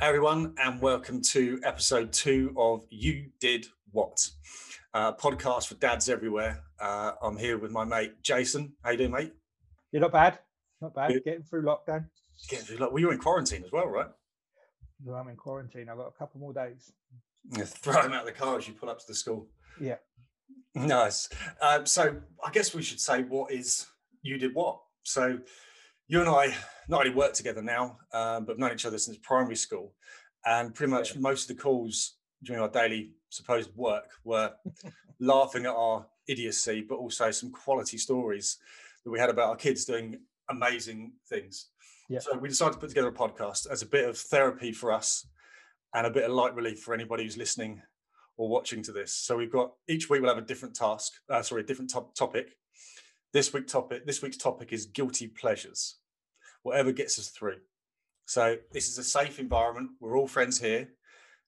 everyone, and welcome to episode two of You Did What, uh, podcast for dads everywhere. Uh, I'm here with my mate Jason. How you doing, mate? You're not bad. Not bad. Good. Getting through lockdown. Getting through, lockdown. well, you're in quarantine as well, right? Well, I'm in quarantine. I've got a couple more days. Yeah, throw them out of the car as you pull up to the school. Yeah. Nice. Um, so I guess we should say what is you did what. So you and I not only work together now, um, but known each other since primary school, and pretty much Yeah. most of the calls during our daily supposed work were laughing at our idiocy, but also some quality stories that we had about our kids doing amazing things. Yeah. So we decided to put together a podcast as a bit of therapy for us and a bit of light relief for anybody who's listening or watching to this. So we've got each week we'll have a different task, uh, sorry, a different top, topic. This week topic, this week's topic is guilty pleasures. Whatever gets us through. So this is a safe environment. We're all friends here.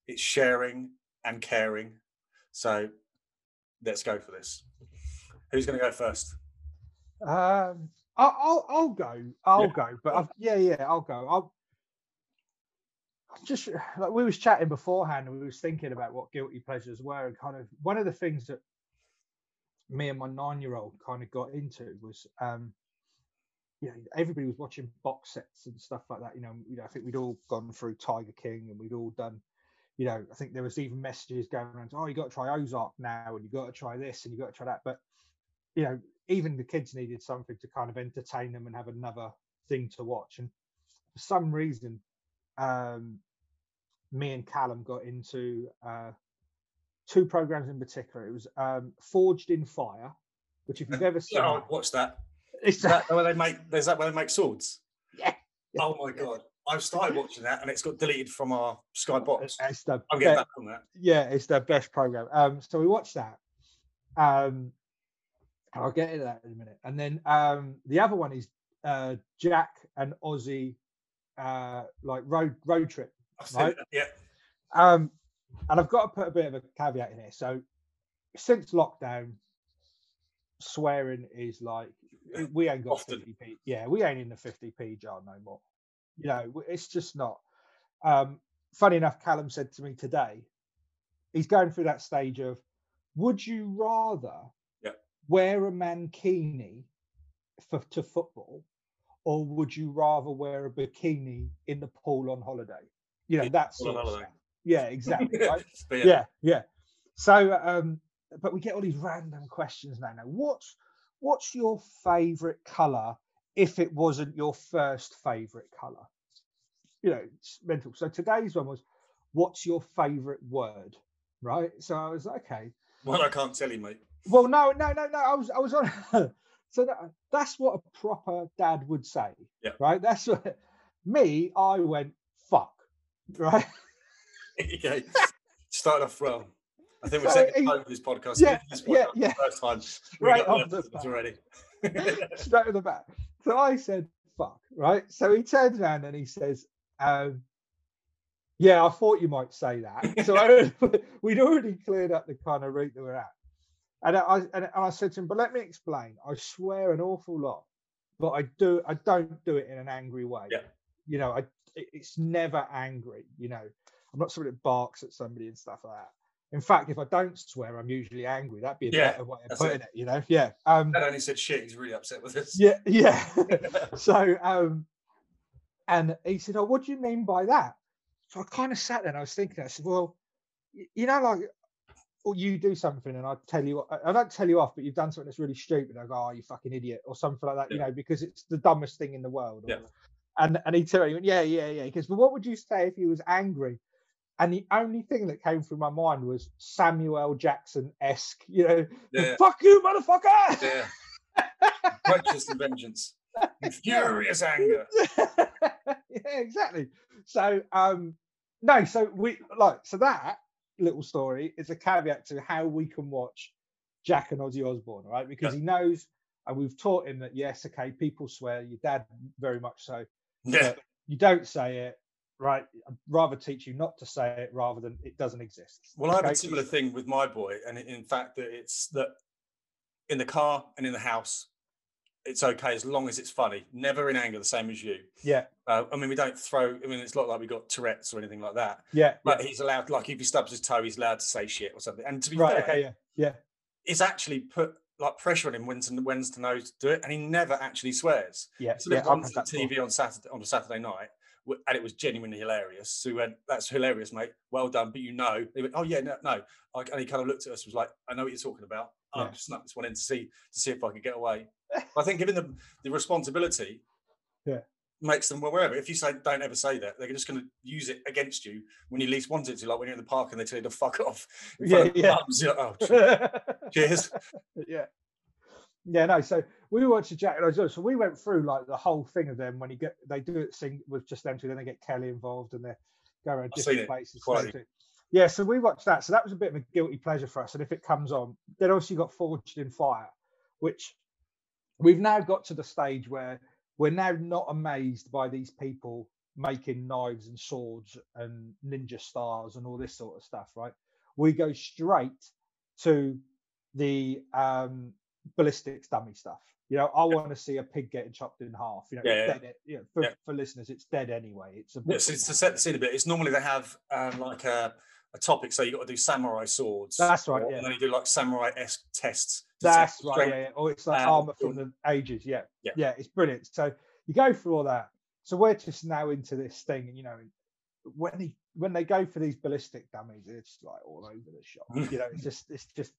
It's sharing and caring. So let's go for this. Who's going to go first? Um, I'll, I'll, I'll go. I'll Yeah. go. But I've, yeah, yeah, I'll go. I'll just like we was chatting beforehand, and we was thinking about what guilty pleasures were, and kind of one of the things that me and my nine-year-old kind of got into was, um, you know, everybody was watching box sets and stuff like that. You know, you know, I think we'd all gone through Tiger King, and we'd all done. You know, I think there was even messages going around. Oh, you got to try Ozark now, and you got to try this, and you got to try that. But you know, even the kids needed something to kind of entertain them and have another thing to watch. And for some reason, um, me and Callum got into uh, two programs in particular. It was um, Forged in Fire, which if you've ever seen, Oh, that, what's that? Is that where they make? Is that where they make swords? Yeah. Oh my god! I've started watching that, and it's got deleted from our Sky box. it's the I'm getting be- back on that. yeah, it's the best program. Um, so we watched that. Um, I'll get into that in a minute. And then um, the other one is uh, Jack and Ozzy, uh, like road road trip. Right. Yeah. Um, and I've got to put a bit of a caveat in here. So since lockdown, swearing is like we ain't got Often. 50p. Yeah, we ain't in the 50p jar no more. You know, it's just not. Um, funny enough, Callum said to me today, he's going through that stage of, would you rather wear a mankini for to football, or would you rather wear a bikini in the pool on holiday? You know, Yeah, that sort of holiday. stuff. Yeah, exactly. right? Yeah. yeah, yeah. So, um, but we get all these random questions now. Now, what's what's your favourite colour if it wasn't your first favourite colour? You know, it's mental. So today's one was, what's your favourite word? Right. So I was like, okay. Well, I can't tell you, mate. Well, no, no, no, no. I was, I was on. so that, that's what a proper dad would say. Yeah. Right. That's what me. I went fuck. Right. okay. Started off well. I think we're So second he- time for this podcast. yeah, This yeah, podcast, yeah. First time. Right off the bat. already. straight to the back. So I said, fuck, right? So he turns around and he says, um, yeah, I thought you might say that. So I, we'd already cleared up the kind of route that we're at. And I, and, and I said to him, but let me explain. I swear an awful lot, but I do, I don't do it in an angry way. Yeah. You know, I, it's never angry. You know, I'm not somebody that barks at somebody and stuff like that. In fact, if I don't swear, I'm usually angry. That'd be a Yeah, better way of putting it. You know, yeah. Um, Dad only said shit. He's really upset with us. yeah, yeah. so um and he said, Oh, what do you mean by that? So I kind of sat there and I was thinking, I said, Well, you know, like or you do something and I tell you I- don't tell you off, but you've done something that's really stupid. I go, Oh, you fucking idiot, or something like that, you know, because it's the dumbest thing in the world. Yeah. And and he turned, he went, Yeah, yeah, yeah. He goes, But what would you say if he was angry? And the only thing that came through my mind was Samuel Jackson esque, you know, Yeah. fuck you, motherfucker. Yeah. Righteous and vengeance. And furious anger. yeah, exactly. So um no, so we like so that little story is a caveat to how we can watch Jack and Ozzy Osbourne, right? Because Yeah. he knows and we've taught him that yes, okay, people swear, your dad very much so. Yeah. You don't say it, right? I'd rather teach you not to say it rather than it doesn't exist. Well, I have Okay? a similar thing with my boy, and in fact, that it's that in the car and in the house, it's okay as long as it's funny. Never in anger, the same as you. Yeah. Uh, I mean, we don't throw. I mean, it's not like we got Tourette's or anything like that. Yeah. But yeah. he's allowed, like, if he stubs his toe, he's allowed to say shit or something. And to be Right. fair, Okay. Yeah. Yeah. it's actually put like pressure on him when to when to know to do it, and he never actually swears. Yeah. So yeah. yeah, I've once had on. TV on Saturday on a Saturday night, and it was genuinely hilarious. So we went, "That's hilarious, mate. Well done." But you know, he went, "Oh yeah, no, no." And he kind of looked at us, was like, "I know what you're talking about. I Yeah. just snuck this one in to see to see if I could get away." I think giving them the responsibility, Yeah. makes them well wherever. If you say don't ever say that, they're just going to use it against you when you least want it to. Like when you're in the park and they tell you to fuck off. Yeah, yeah. like, oh, cheers. yeah. Yeah, no. So we watched Jack and I So we went through like the whole thing of them when you get they do it sing with just them two, then they get Kelly involved and they go around different places. quite. so to- Yeah, so we watched that. So that was a bit of a guilty pleasure for us. And if it comes on, then obviously you got Forged in Fire, which we've now got to the stage where we're now not amazed by these people making knives and swords and ninja stars and all this sort of stuff, right? We go straight to the um, ballistics dummy stuff. You know, I want to see a pig getting chopped in half. You know, Yeah, yeah. dead. You know, for, Yeah. for listeners, it's dead anyway. It's a it's to set the scene a bit. It's normally they have um, like a, a topic, so you got to do samurai swords. That's right, or- yeah. And then you do like samurai esque tests. That's test right. yeah. Or it's like um, armor from the ages. Yeah. Yeah. Yeah. It's brilliant. So you go through all that. So we're just now into this thing, and you know, when he when they go for these ballistic dummies, it's like all over the shop. you know, it's just it's just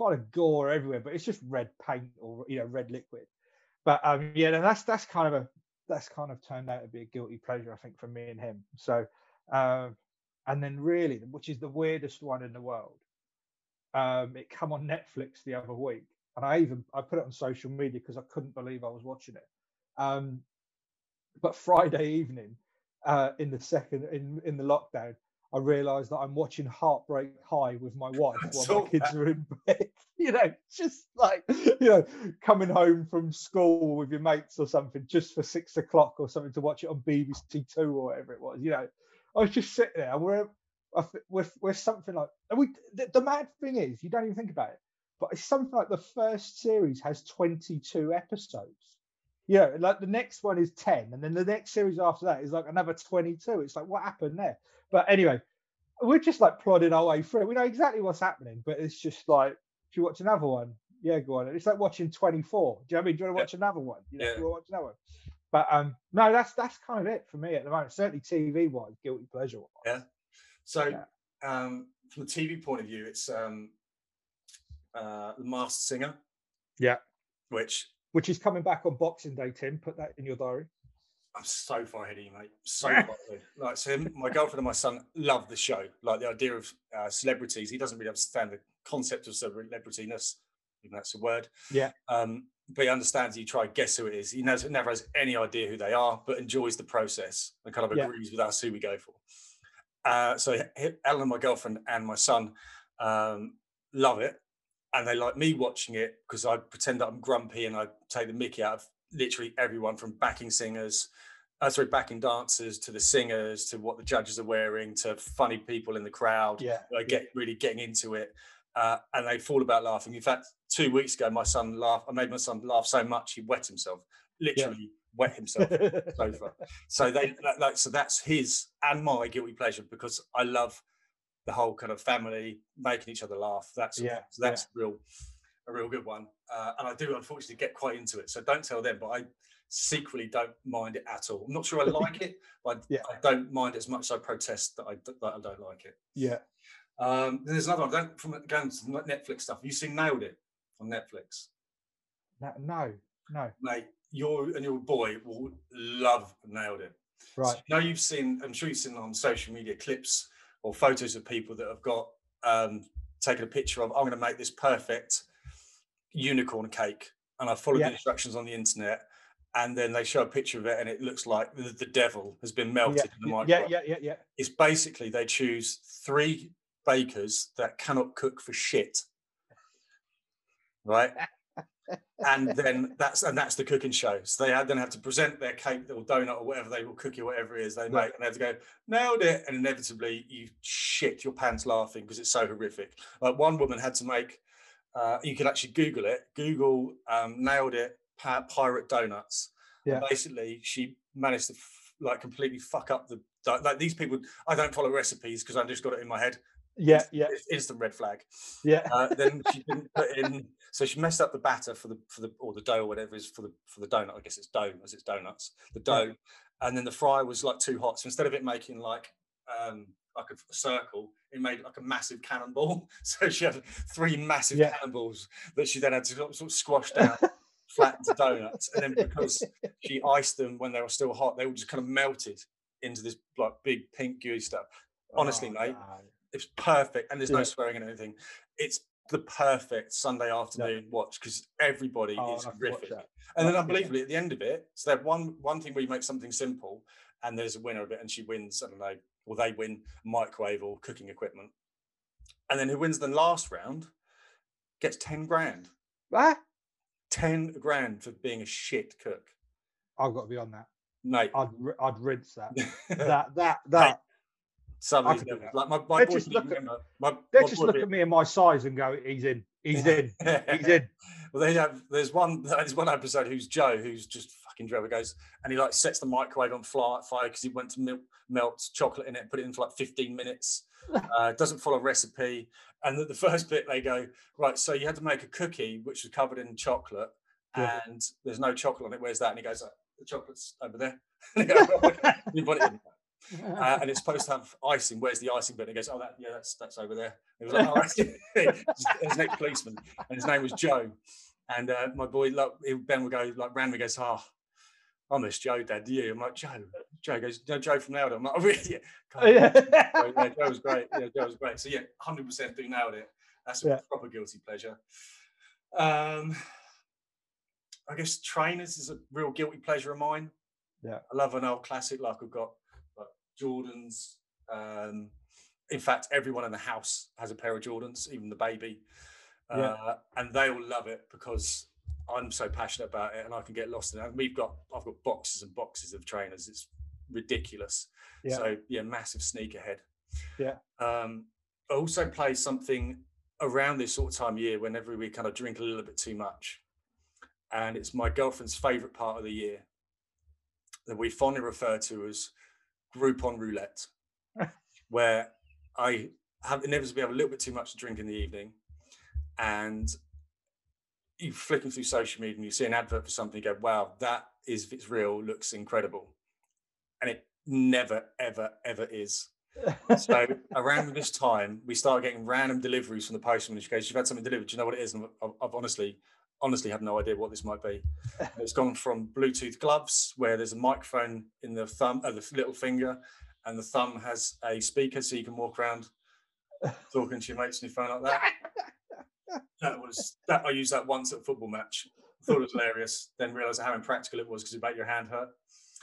kind of gore everywhere, but it's just red paint or you know red liquid. But um, yeah, and that's that's kind of a that's kind of turned out to be a guilty pleasure, I think, for me and him. So, um, and then really, which is the weirdest one in the world, um, it come on Netflix the other week, and I even I put it on social media because I couldn't believe I was watching it. Um, but Friday evening, uh, in the second in in the lockdown, I realised that I'm watching Heartbreak High with my wife while my kids are in bed. You know, just like you know, coming home from school with your mates or something, just for six o'clock or something to watch it on BBC Two or whatever it was. You know, I was just sitting there. We're we're, we're something like and we the, the mad thing is you don't even think about it but it's something like the first series has 22 episodes yeah like the next one is 10 and then the next series after that is like another 22 it's like what happened there but anyway we're just like plodding our way through we know exactly what's happening but it's just like do you watch another one yeah go on. It's like watching 24 do you know what i mean? Do you want to watch another one? You know Yeah. do you want to watch another one. But um no that's that's kind of it for me at the moment. Certainly tv wise guilty pleasure Yeah. So, Yeah. um, from the TV point of view, it's um, uh, The Masked Singer, yeah. Which which is coming back on Boxing Day. Tim, put that in your diary. I'm so far ahead of you, mate. So far ahead. Like, so my girlfriend and my son love the show. Like the idea of uh, celebrities. He doesn't really understand the concept of celebrityness, even that's a word. Yeah. Um, but he understands. You try guess who it is. He knows, never has any idea who they are, but enjoys the process and kind of Yeah. agrees with us who we go for. Uh, so Ellen, my girlfriend, and my son um, love it, and they like me watching it because I pretend that I'm grumpy and I take the Mickey out of literally everyone from backing singers, uh, sorry, backing dancers to the singers to what the judges are wearing to funny people in the crowd. Yeah. I get really getting into it, uh, and they fall about laughing. In fact, two weeks ago, my son laughed. I made my son laugh so much he wet himself, literally wet himself. So they like- like so that's his and my guilty pleasure because I love the whole kind of family making each other laugh. That's Yeah, so that's real a real good one. Uh, and I do unfortunately get quite into it. So don't tell them, but I secretly don't mind it at all. I'm not sure I like it, but I, Yeah. I don't mind it as much as I protest that I, that I don't like it. yeah. Um, there's another one. Don't from going to Netflix stuff. You seen Nailed It on Netflix, No, no, no. mate. You and your boy will love Nailed It. Right. So, know, you've seen. I'm sure you've seen on social media clips or photos of people that have got um, taken a picture of. I'm going to make this perfect unicorn cake, and I followed Yeah. the instructions on the internet. And then they show a picture of it, and it looks like the, the devil has been melted in the microwave. yeah, yeah, yeah, yeah. It's basically they choose three bakers that cannot cook for shit, right? and then that's and that's the cooking show. So they then have to present their cake or donut or whatever they will cookie, whatever it is they make, and they have to go nailed it, and inevitably you shit your pants laughing because it's so horrific. Like one woman had to make. Uh, you can actually Google it. Google um, nailed it pirate donuts. Yeah. basically, she managed to f- like completely fuck up the like these people. I don't follow recipes because I just got it in my head. Yeah, yeah, It's instant red flag. yeah. Uh, then she didn't put in, so she messed up the batter for the for the or the dough or whatever it is for the for the donut. I guess it's dough as it's donuts. The Yeah. dough, and then the fry was like too hot. So instead of it making like um like a, circle, it made like a massive cannonball. So she had three massive Yeah. cannonballs that she then had to sort of- squash down flat into donuts. And then because she iced them when they were still hot, they all just kind of melted into this like big pink gooey stuff. Honestly, Oh, mate, no. it's perfect, and there's no swearing and anything. It's the perfect Sunday afternoon watch because everybody Oh, is I'll have to watch horrific. And then Yeah. unbelievably, at the end of it, so they have one one thing where you make something simple, and there's a winner of it, and she wins. I don't know, or they win microwave or cooking equipment, and then who wins the last round gets ten grand. Ah, Ten grand for being a shit cook, I've got to be on that. mate. I'd I'd rinse that. That that that. Some I of these could do levels, that. like my, my boys just look at- remember. My, my just look at me and my size and go, he's in, he's in, he's in. Well, they have. There's one. There's one episode who's Joe, who's just Trevor goes, and he like sets the microwave on fire because he went to melt, melt chocolate in it, put it in for like 15 minutes. Uh, doesn't follow recipe, and the, the first bit they go right. So you had to make a cookie which was covered in chocolate, Yeah. and there's no chocolate on it. Where's that? And he goes, "Uh, the chocolate's over there. And "Oh, okay." It in. Uh, and it's supposed to have icing. Where's the icing bit? And he goes, oh, that, yeah, that's that's over there. He was like, oh, that's his next policeman, and his name was Joe. And uh, my boy, like, Ben would go, like, randomly goes, oh, I miss Joe, Dad. Do you? I'm like, Joe. Joe goes, no, Joe from Loudon. I'm like, oh, really? Yeah. God, yeah. Joe, yeah, Joe was great. Yeah, Joe was great. So yeah, 100% do nailed it. That's a Yeah. proper guilty pleasure. Um, I guess trainers is a real guilty pleasure of mine. Yeah. I love an old classic like we've got like Jordans. Um, in fact, everyone in the house has a pair of Jordans, even the baby. Uh, Yeah. and they all love it because I'm so passionate about it and I can get lost in it. And we've got I've got boxes and boxes of trainers. It's ridiculous. Yeah. So yeah, massive sneakerhead. Yeah. Um, I also play something around this sort of time of year whenever we kind of drink a little bit too much. And it's my girlfriend's favorite part of the year that we fondly refer to as Groupon roulette, where I have inevitably have a little bit too much to drink in the evening. And you flicking through social media and you see an advert for something, you go, wow, that is, if it's real, looks incredible. And it never, ever, ever is. So around this time, we start getting random deliveries from the postman. She goes, "You've had something delivered. Do you know what it is?" And I've, I've honestly, honestly, have no idea what this might be. And It's gone from Bluetooth gloves, where there's a microphone in the thumb, uh, the little finger, and the thumb has a speaker, so you can walk around talking to your mates on your phone like that. That was that. I used that once at a football match. Thought it was hilarious. Then realised how impractical it was because it made your hand hurt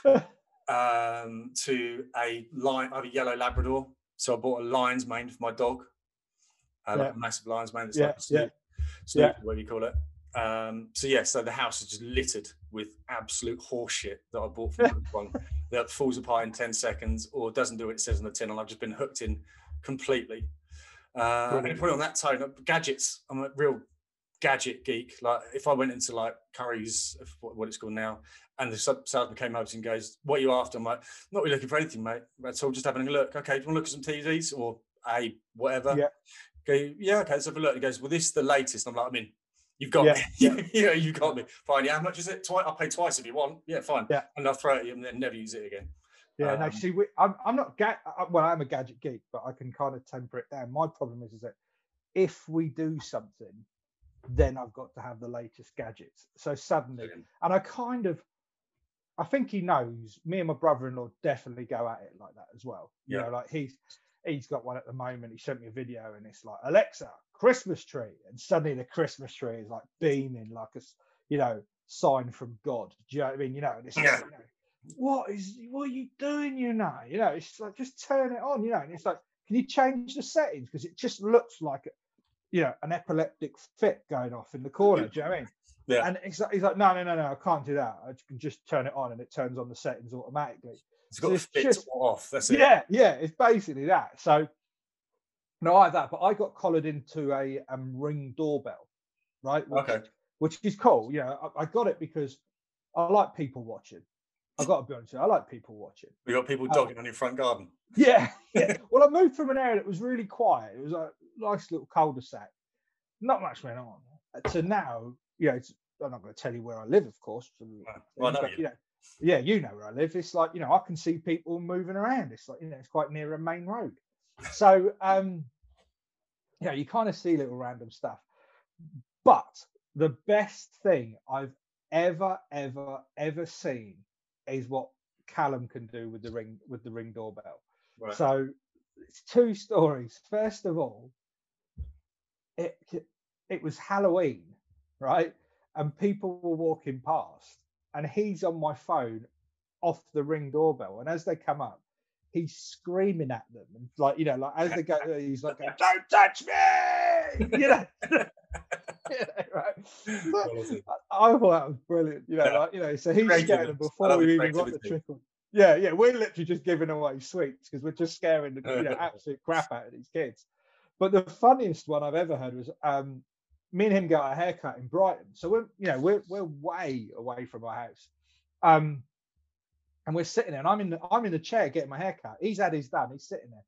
um, to a lion. I have a yellow Labrador, so I bought a lion's mane for my dog, uh, like a massive lion's mane. It's Yeah, like a yeah. snoot, snoot, whatever you call it. Um, so yeah, so the house is just littered with absolute horseshit that I bought from one that falls apart in ten seconds or doesn't do what it says on the tin, and I've just been hooked in completely. Uh, and Brilliant. put on that tone, uh, gadgets. I'm a real gadget geek. Like if I went into like Curry's, what, what it's called now, and the salesman came over and goes, "What are you after?" I'm like, "Not really looking for anything, mate. That's all. Just having a look. Okay, do you want to look at some TVs or a whatever?" Yeah. Go, yeah, okay, let's have a look. He goes, "Well, this is the latest." I'm like, "I mean, you've got Yeah, me. yeah. yeah, you got me. Fine. Yeah, how much is it? Twice. I'll pay twice if you want. Yeah, fine. Yeah. And I'll throw it at you and then never use it again. Yeah, no, Um, see, we, I'm, I'm not, ga- I- well, I'm a gadget geek, but I can kind of temper it down. My problem is, is that if we do something, then I've got to have the latest gadgets. So suddenly, and I kind of, I think he knows. Me and my brother-in-law definitely go at it like that as well. You Yeah. know, like he's he's got one at the moment. He sent me a video, and it's like Alexa, Christmas tree, and suddenly the Christmas tree is like beaming like a, you know, sign from God. Do you know what I mean? You know, and it's like, Yeah. you know, what is what are you doing? You know, you know, it's like just turn it on. You know, and it's like, can you change the settings because it just looks like, you know, an epileptic fit going off in the corner. do you know what I mean? Yeah. And it's like, he's like, no, no, no, no, I can't do that. I can just turn it on and it turns on the settings automatically. It's got So to fit just- off. That's it. Yeah, yeah, it's basically that. So, no, I have that, but I got collared into a um, ring doorbell, right? which Okay. which is cool. You know, I, I got it because I like people watching. I got to be honest, with you, I like people watching. We got people Uh, dogging on your front garden. Yeah, yeah. Well, I moved from an area that was really quiet. It was a nice little cul-de-sac. Not much went on. So now, you know, it's, I'm not going to tell you where I live, of course. Well, I know but, you. know, yeah, you know where I live. It's like you know, I can see people moving around. It's like you know, it's quite near a main road. So, um, yeah, you kind of see little random stuff. But the best thing I've ever, ever, ever seen is what Callum can do with the ring with the ring doorbell. Right. So it's two stories. First of all, it it was Halloween, right? And people were walking past, and he's on my phone off the ring doorbell. And as they come up, he's screaming at them, and like you know, like as they go, he's like, "Don't touch me!" You know. Right? Quality. I thought that was brilliant. You know, Yeah. like, you know, so he's scared them before we even got the trick on. Yeah, yeah, we're literally just giving away sweets because we're just scaring the you know, absolute crap out of these kids. But the funniest one I've ever heard was um, me and him got a haircut in Brighton. So we're you know we're we're way away from our house, um, and we're sitting there. And I'm in the I'm in the chair getting my haircut. He's had his done. He's sitting there,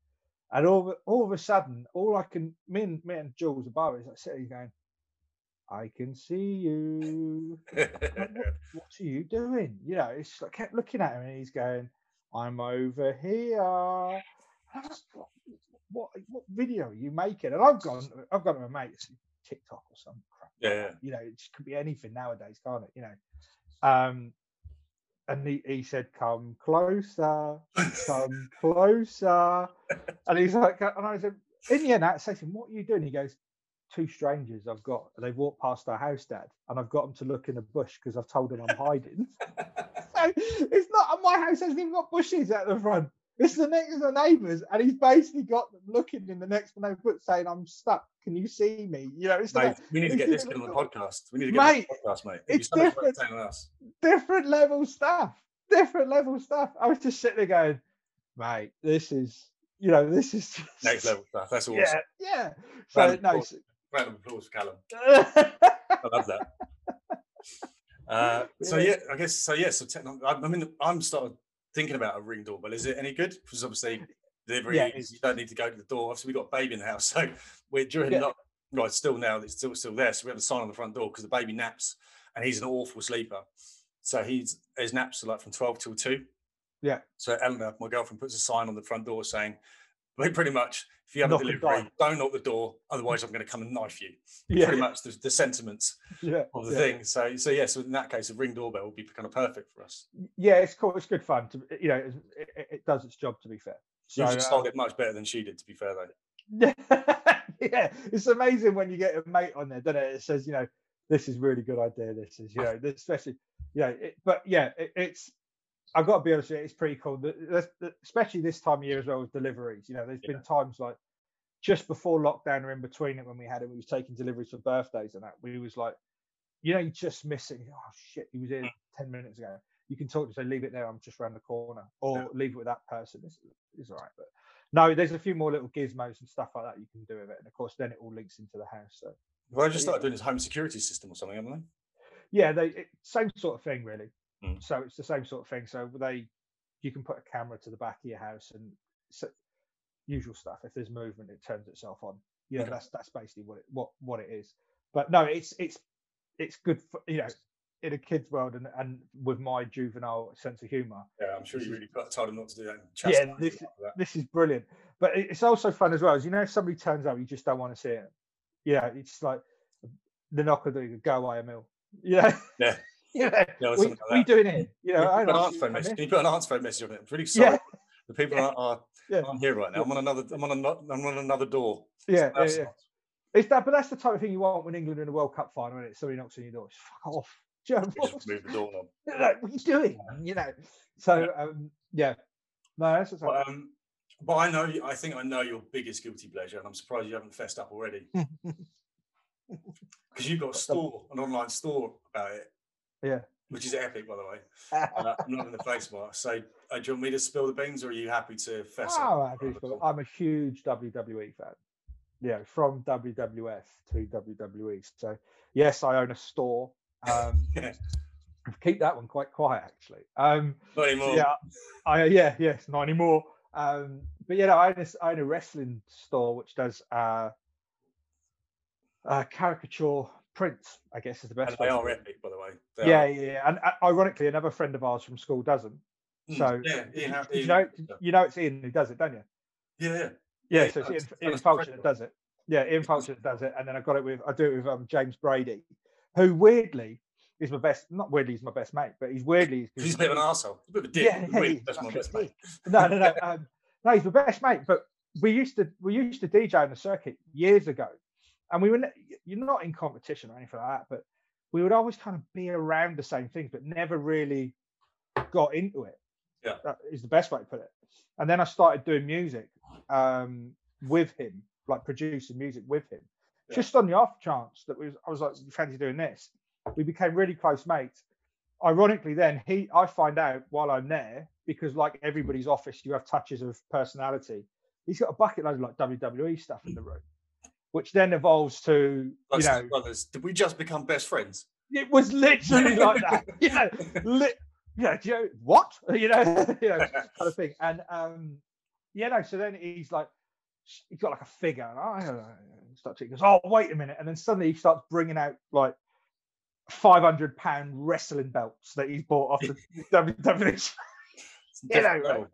and all of, all of a sudden, all I can me and me and Jules above is like sitting there going, I can see you. What, what are you doing? You know, it's like kept looking at him and he's going, I'm over here. And I was like, what, what what video are you making? And I've gone, I've gone to my mate, TikTok or some crap. Yeah. You know, it just could be anything nowadays, can't it? You know. Um and he, he said, Come closer, come closer. And he's like, and I said, in the end, I said What are you doing? He goes, Two strangers I've got. They've walked past our house, Dad, and I've got them to look in the bush because I've told them I'm hiding. so it's not my house hasn't even got bushes at the front. It's the next door neighbours, and he's basically got them looking in the next one put saying, I'm stuck. Can you see me? You know, it's Mate, like we need to get this kid on the podcast. We need to get Mate, the podcast, mate. It'd it's different. different level stuff. Different level stuff. I was just sitting there going, mate, this is, you know, this is just, Next level stuff. That's awesome. Yeah, yeah. So no. Round of applause for Callum. I love that. Uh, so Yeah. I guess so. Yeah, so techno- I, I mean, I'm started thinking about a ring doorbell. Is it any good? Because obviously, delivery, Yeah, you don't need to go to the door. Obviously, we've got a baby in the house, so we're during Yeah. not right still now. It's still still there. So we have a sign on the front door because the baby naps, and he's an awful sleeper. So he's his naps are like from twelve till two. yeah, So Eleanor, my girlfriend, puts a sign on the front door saying, "Well, pretty much, if you have a Knock and delivery, die." don't knock the door, otherwise I'm going to come and knife you." yeah, Pretty much the, the sentiments yeah, of the yeah. thing. So, so yeah. So in that case, a ring doorbell would be kind of perfect for us. Yeah, it's cool. It's good fun. To, you know, it, it, it does its job. To be fair. You So, um, sold it much better than she did. To be fair, though. yeah, it's amazing when you get a mate on there, doesn't it? It says, you know, this is really good idea. This is, you know, especially, you know, it, but yeah, it, it's. I've got to be honest with you, it's pretty cool. The- the- the- especially this time of year as well with deliveries. You know, there's been times like just before lockdown or in between it when we had it, we was taking deliveries for birthdays and that. We was like, you know, you're just missing. Oh shit, he was here mm. ten minutes ago. You can talk to say, leave it there. I'm just around the corner, or Yeah. leave it with that person. It's, it's all right, but no, there's a few more little gizmos and stuff like that you can do with it, and of course, then it all links into the house. So Well, I just yeah. started doing this home security system or something, haven't they? yeah, they it, same sort of thing really. Mm. So it's the same sort of thing. So they, you can put a camera to the back of your house and so, usual stuff. If there's movement, it turns itself on. Yeah, Okay. that's that's basically what it what what it is. But no, it's it's it's good for you know in a kid's world and and with my juvenile sense of humor. Yeah, I'm sure you really told him not to do that. Yeah, this- that. this is brilliant. But it's also fun as well. As you know, if somebody turns up, you just don't want to see it. Yeah, it's like the knock of the go away, Emil. Yeah. Yeah. Yeah. Yeah, or what, like what are you doing here? You know, I you put an know, answer phone message? Can you put an answer phone message on it? I'm really sorry. Yeah. The people Yeah. are, are. I'm here right now. I'm on another. I'm on another. I'm on another door. Yeah, yeah, yeah. It's that, but that's the type of thing you want when England are in a World Cup final, and it? Somebody knocks on your door. It's fuck off. Do you know, you Just move the doorknob. like, what are you doing? You know. So um, yeah. No, that's what's But, um, but I know. I think I know your biggest guilty pleasure, and I'm surprised you haven't fessed up already. Because you've got a store, an online store about it, yeah. which is epic, by the way. Uh, I'm not in the face mark. So, uh, do you want me to spill the beans, or are you happy to fess up? Oh, happy to- I'm a huge WWE fan. Yeah, from WWF to WWE. So yes, I own a store. Um, Yeah. keep that one quite quiet actually. Um, Not anymore. yeah, I yeah yes not anymore. Um, but you know, I own, a, I own a wrestling store which does uh, uh, caricature prints. I guess is the best. And they are epic, by the way. They Yeah, are. yeah, yeah. And uh, ironically, another friend of ours from school doesn't. Mm, So yeah, Ian, you Ian- know, you know, it's Ian who does it, don't you? yeah, yeah. Yeah, Yeah, so it's Ian, does. Ian Fulcher that does it. Yeah, Ian Fulcher does it, and then I got it with I do it with um, James Brady, who weirdly is my best. Not weirdly, he's my best mate, but he's weirdly He's a bit of an arsehole. A bit of a dick. Yeah, yeah, that's my best mate. no, no, no. Um, no, he's my best mate. But we used to we used to DJ on the circuit years ago, and we were you're not in competition or anything like that, but we would always kind of be around the same things, but never really got into it. Yeah. that is the best way to put it. And then I started doing music um, with him, like producing music with him, Yeah. just on the off chance that we was, I was like, "You fancy doing this?" We became really close mates ironically then he i find out while i'm there because like everybody's office you have touches of personality he's got a bucket load of like wwe stuff in the room which then evolves to Like you know brothers, did we just become best friends? it was literally like that yeah li- yeah you know what you know you know kind of thing and um yeah no so then he's like he's got like a figure and I don't know, start to, he goes oh wait a minute and then suddenly he starts bringing out like 500 pound wrestling belts that he's bought off the WWE You know, right? level.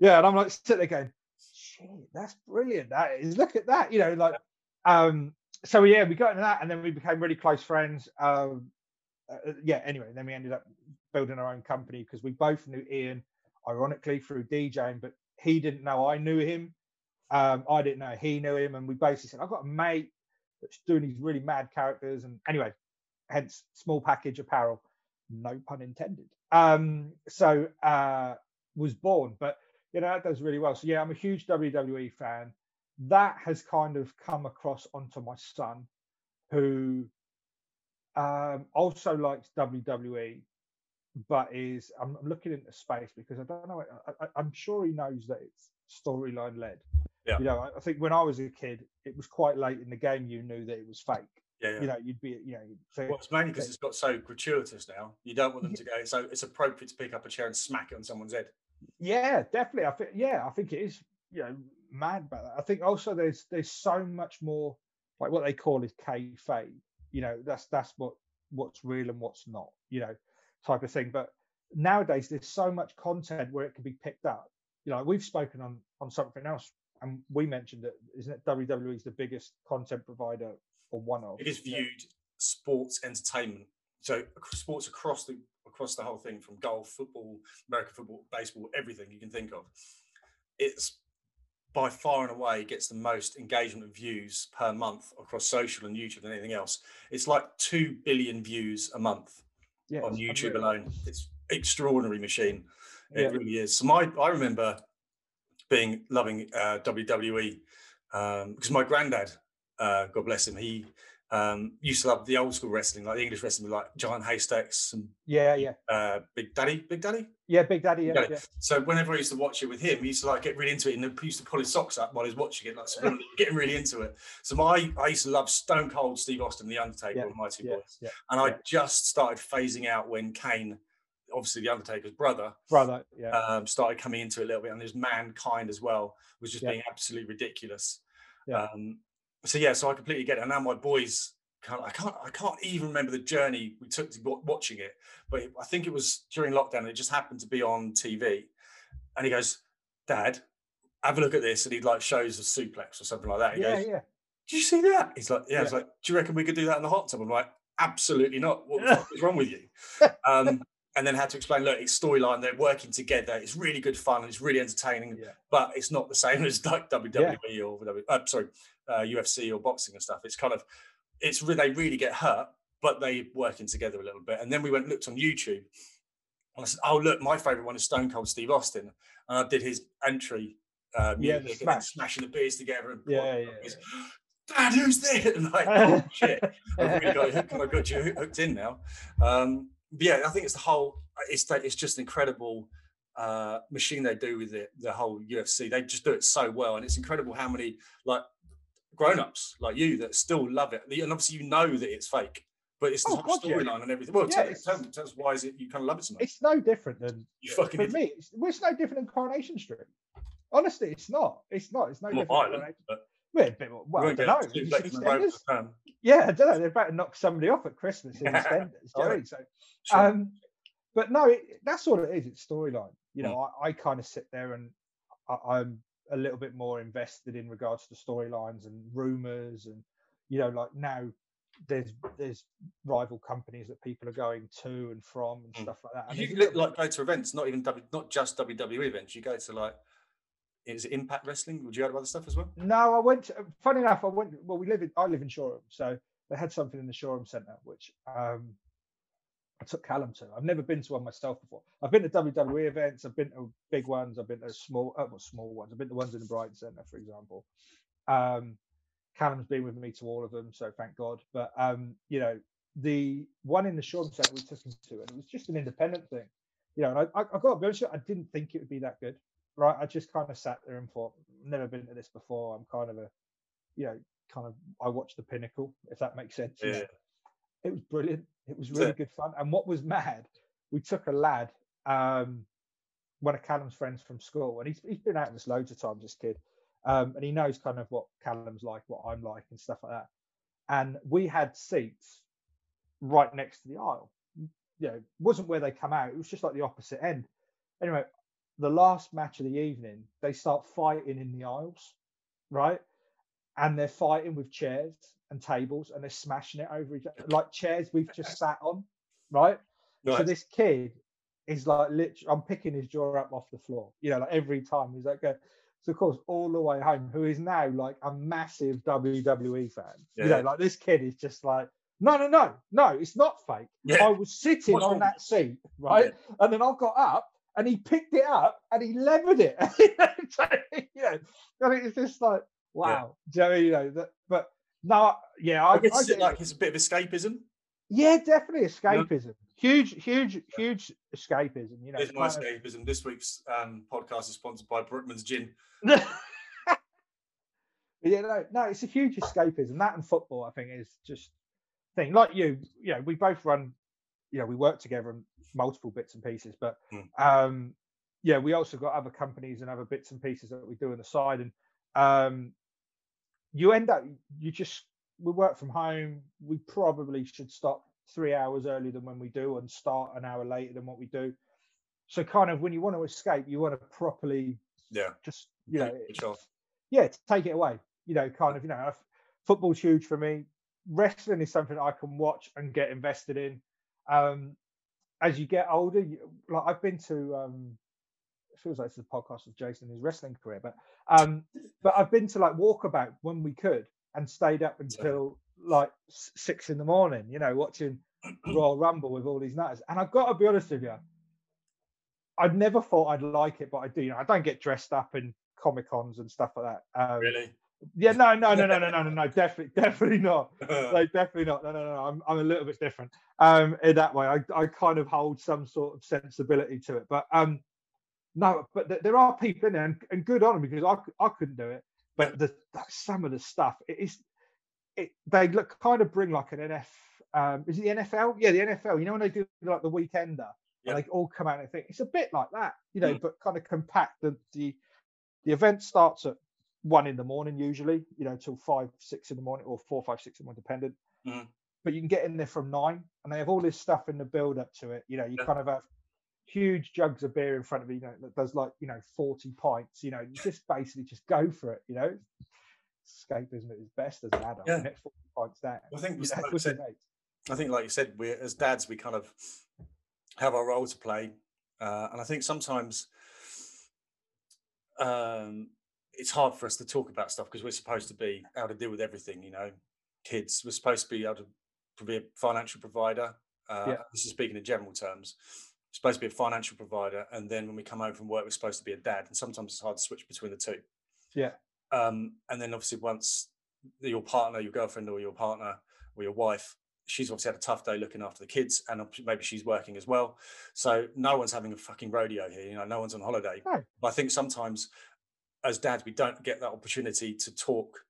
yeah, and I'm like sitting there going, shit, that's brilliant. That is, look at that. You know, like, um, so yeah, we got into that, and then we became really close friends. Um, uh, yeah. Anyway, then we ended up building our own company because we both knew Ian, ironically through DJing, but he didn't know I knew him. Um, I didn't know he knew him, and we basically said, I've got a mate that's doing these really mad characters, and anyway, hence small package apparel, no pun intended. Um, so uh, was born, but you know that does really well. So yeah, I'm a huge WWE fan. That has kind of come across onto my son, who um, also likes WWE, but is I'm, I'm looking into space because I don't know. I, I'm sure he knows that it's storyline led. Yeah. You know, I, I think when I was a kid, it was quite late in the game. You knew that it was fake. Yeah, yeah. You know, you'd be, you know, say, Well, it's mainly because it's got so gratuitous now. You don't want them to go. So it's appropriate to pick up a chair and smack it on someone's head. Yeah, definitely. I think yeah, I think it is, you know, mad about that. I think also there's there's so much more like what they call is kayfabe. You know, that's that's what what's real and what's not, you know, type of thing. But nowadays there's so much content where it can be picked up. You know, we've spoken on on something else and we mentioned that isn't it WWE is the biggest content provider or one of It is viewed sports entertainment. So sports across the across the whole thing, from golf, football, American football, baseball, everything you can think of. It's by far and away gets the most engagement and views per month across social and YouTube than anything else. It's like two billion views a month yeah, on YouTube unreal. alone. It's extraordinary machine. It Yeah. really is. So my I remember being loving uh, WWE because my granddad, uh, God bless him, he um, used to love the old school wrestling, like the English wrestling, with like Giant Haystacks and Yeah, yeah. uh, Big Daddy, Big Daddy. Yeah, Big Daddy, yeah, Daddy. yeah. So whenever I used to watch it with him, he used to like get really into it, and he used to pull his socks up while he's watching it, like so getting really into it. So my I used to love Stone Cold Steve Austin, The Undertaker, Yeah, my two Yeah, boys, yeah. and I just started phasing out when Kane, obviously The Undertaker's brother, Brother, yeah. um, started coming into it a little bit, and there's mankind as well was just being absolutely ridiculous. Um, so yeah, so I completely get it. And now my boys, can't, I can't, I can't even remember the journey we took to watching it, but I think it was during lockdown. And it just happened to be on TV, and he goes, "Dad, have a look at this," and he like shows a suplex or something like that. He yeah, goes, yeah. "Did you see that?" He's like, "Yeah." I was like, "Do you reckon we could do that in the hot tub?" I'm like, "Absolutely not. What the fuck is wrong with you?" Um, and then had to explain, look, it's storyline. They're working together. It's really good fun. and It's really entertaining, Yeah. but it's not the same as like WWE or W- uh, sorry, uh, UFC or boxing and stuff. It's kind of, it's they really get hurt, but they working together a little bit. And then we went and looked on YouTube, and I said, oh look, my favorite one is Stone Cold Steve Austin, and I did his entry. Uh, Yeah, the music and smash. smashing the beers together and Yeah, yeah, He's, Dad, who's there? And like, oh, shit. I've really got, hooked, I've got you hooked in now. Um, but yeah, I think it's the whole. It's that it's just an incredible uh, machine they do with it. The whole UFC, they just do it so well, and it's incredible how many like grown-ups like you that still love it, and obviously you know that it's fake, but it's the Oh, God, yeah. storyline and everything. Well, Yeah, tell, tell, tell us why is it you kind of love it so much? It's no different than You fucking for idiot. me. It's, well, it's no different than Coronation Street. Honestly, it's not. It's not. It's no more different. violent, Coronation- but Well, a bit more, well, we I don't know. into You Blake see and the Road EastEnders? for. Yeah, I don't know. They're about to knock somebody off at Christmas in EastEnders. do you I mean? So, Sure. um, but no, it, that's all it is. It's storyline. You Mm. know, I, I kind of sit there and I, I'm a little bit more invested in regards to storylines and rumors, and you know, like now there's there's rival companies that people are going to and from and Mm. stuff like that. And you there's a li- little- like go to events, not even w, not just WWE events. You go to like, is it Impact Wrestling? Would you go to other stuff as well? No, I went. To, funny enough, I went. Well, we live in. I live in Shoreham, so they had something in the Shoreham Centre, which um, I took Callum to. I've never been to one myself before. I've been to WWE events. I've been to big ones. I've been to small, uh, well, small ones. I've been to ones in the Brighton Centre, for example. Um, Callum's been with me to all of them, so thank God. But um, you know, the one in the Shoreham Centre we took him to, and it was just an independent thing. You know, and I, I, I got to be honest, I didn't think it would be that good right? I just kind of sat there and thought, never been to this before. I'm kind of a, you know, kind of, I watched the pinnacle, if that makes sense. know. It was brilliant. It was Was really good fun. And what was mad, we took a lad, um, one of Callum's friends from school, and he's, he's been out with us loads of times, this kid. Um, and he knows kind of what Callum's like, what I'm like, and stuff like that. And we had seats right next to the aisle. You know, wasn't where they come out, it was just like the opposite end. Anyway, the last match of the evening, they start fighting in the aisles, right? And they're fighting with chairs and tables and they're smashing it over each other, like chairs we've just sat on, right? So this kid is like literally, I'm picking his jaw up off the floor, you know, like every time he's like, so of course, all the way home, who is now like a massive WWE fan, you know, like this kid is just like, no, no, no, no, it's not fake. Yeah. I was sitting on that seat, right? And then I got up and he picked it up and he levered it. You know, and it's just like, wow. You know, you know that, but no, yeah, I, I guess I is it like it's a bit of escapism. yeah, definitely escapism. Huge, huge, huge escapism. You know, Here's my kind of- escapism. This week's um, podcast is sponsored by Brockmans Gin. yeah, no, no, it's a huge escapism. That and football, I think, is just thing. Like you, you know, we both run, you know, we work together on multiple bits and pieces, but Mm. um, yeah, we also got other companies and other bits and pieces that we do on the side, and um, you end up, you just we work from home. We probably should stop three hours earlier than when we do, and start an hour later than what we do. So, kind of, when you want to escape, you want to properly Yeah. just, you know, off. yeah, take it away. You know, kind of, you know, football's huge for me. Wrestling is something I can watch and get invested in. Um, as you get older, you, like I've been to, um, feels like it's a podcast of Jason his wrestling career, but um, but I've been to like walkabout when we could and stayed up until like six in the morning. You know, watching Royal Rumble with all these nutters. And I've got to be honest with you, I'd never thought I'd like it, but I do. You know, I don't get dressed up in comic cons and stuff like that. Um, Really? yeah, no, no, no, no, no, no, no, no, definitely, definitely not. Like, definitely not. No, no, no. I'm, I'm a little bit different. Um, in that way, I, I kind of hold some sort of sensibility to it. But um, no, but th- there are people in there, and, and good on them because I, I couldn't do it. But the some of the stuff it is, it they look kind of bring like an NF. Um, is it the NFL? Yeah, the NFL. You know when they do like the weekender, Yeah. they all come out and think it's a bit like that, you know, Mm. but kind of compact. The the the event starts at one in the morning usually, you know, till five, six in the morning, or four, five, six in the morning, dependent. Mhm. But you can get in there from nine, and they have all this stuff in the build up to it. You know, you Yeah. kind of have huge jugs of beer in front of you, you know, that does like you know forty pints. You know, you just basically just go for it. You know, escapism at its best as an adult. Yeah. and forty pints down. I think You know, like I said. I think, like you said, we as dads, we kind of have our role to play, uh, and I think sometimes um, it's hard for us to talk about stuff because we're supposed to be able to deal with everything. You know, kids, we're supposed to be able to be a financial provider. Uh, Yeah. This is speaking in general terms. Supposed to be a financial provider, and then when we come home from work, we're supposed to be a dad, and sometimes it's hard to switch between the two. Yeah. Um, and then obviously once your partner, your girlfriend, or your partner, or your wife she's obviously had a tough day looking after the kids and maybe she's working as well so no one's having a fucking rodeo here you know no one's on holiday No. but i think sometimes as dads we don't get that opportunity to talk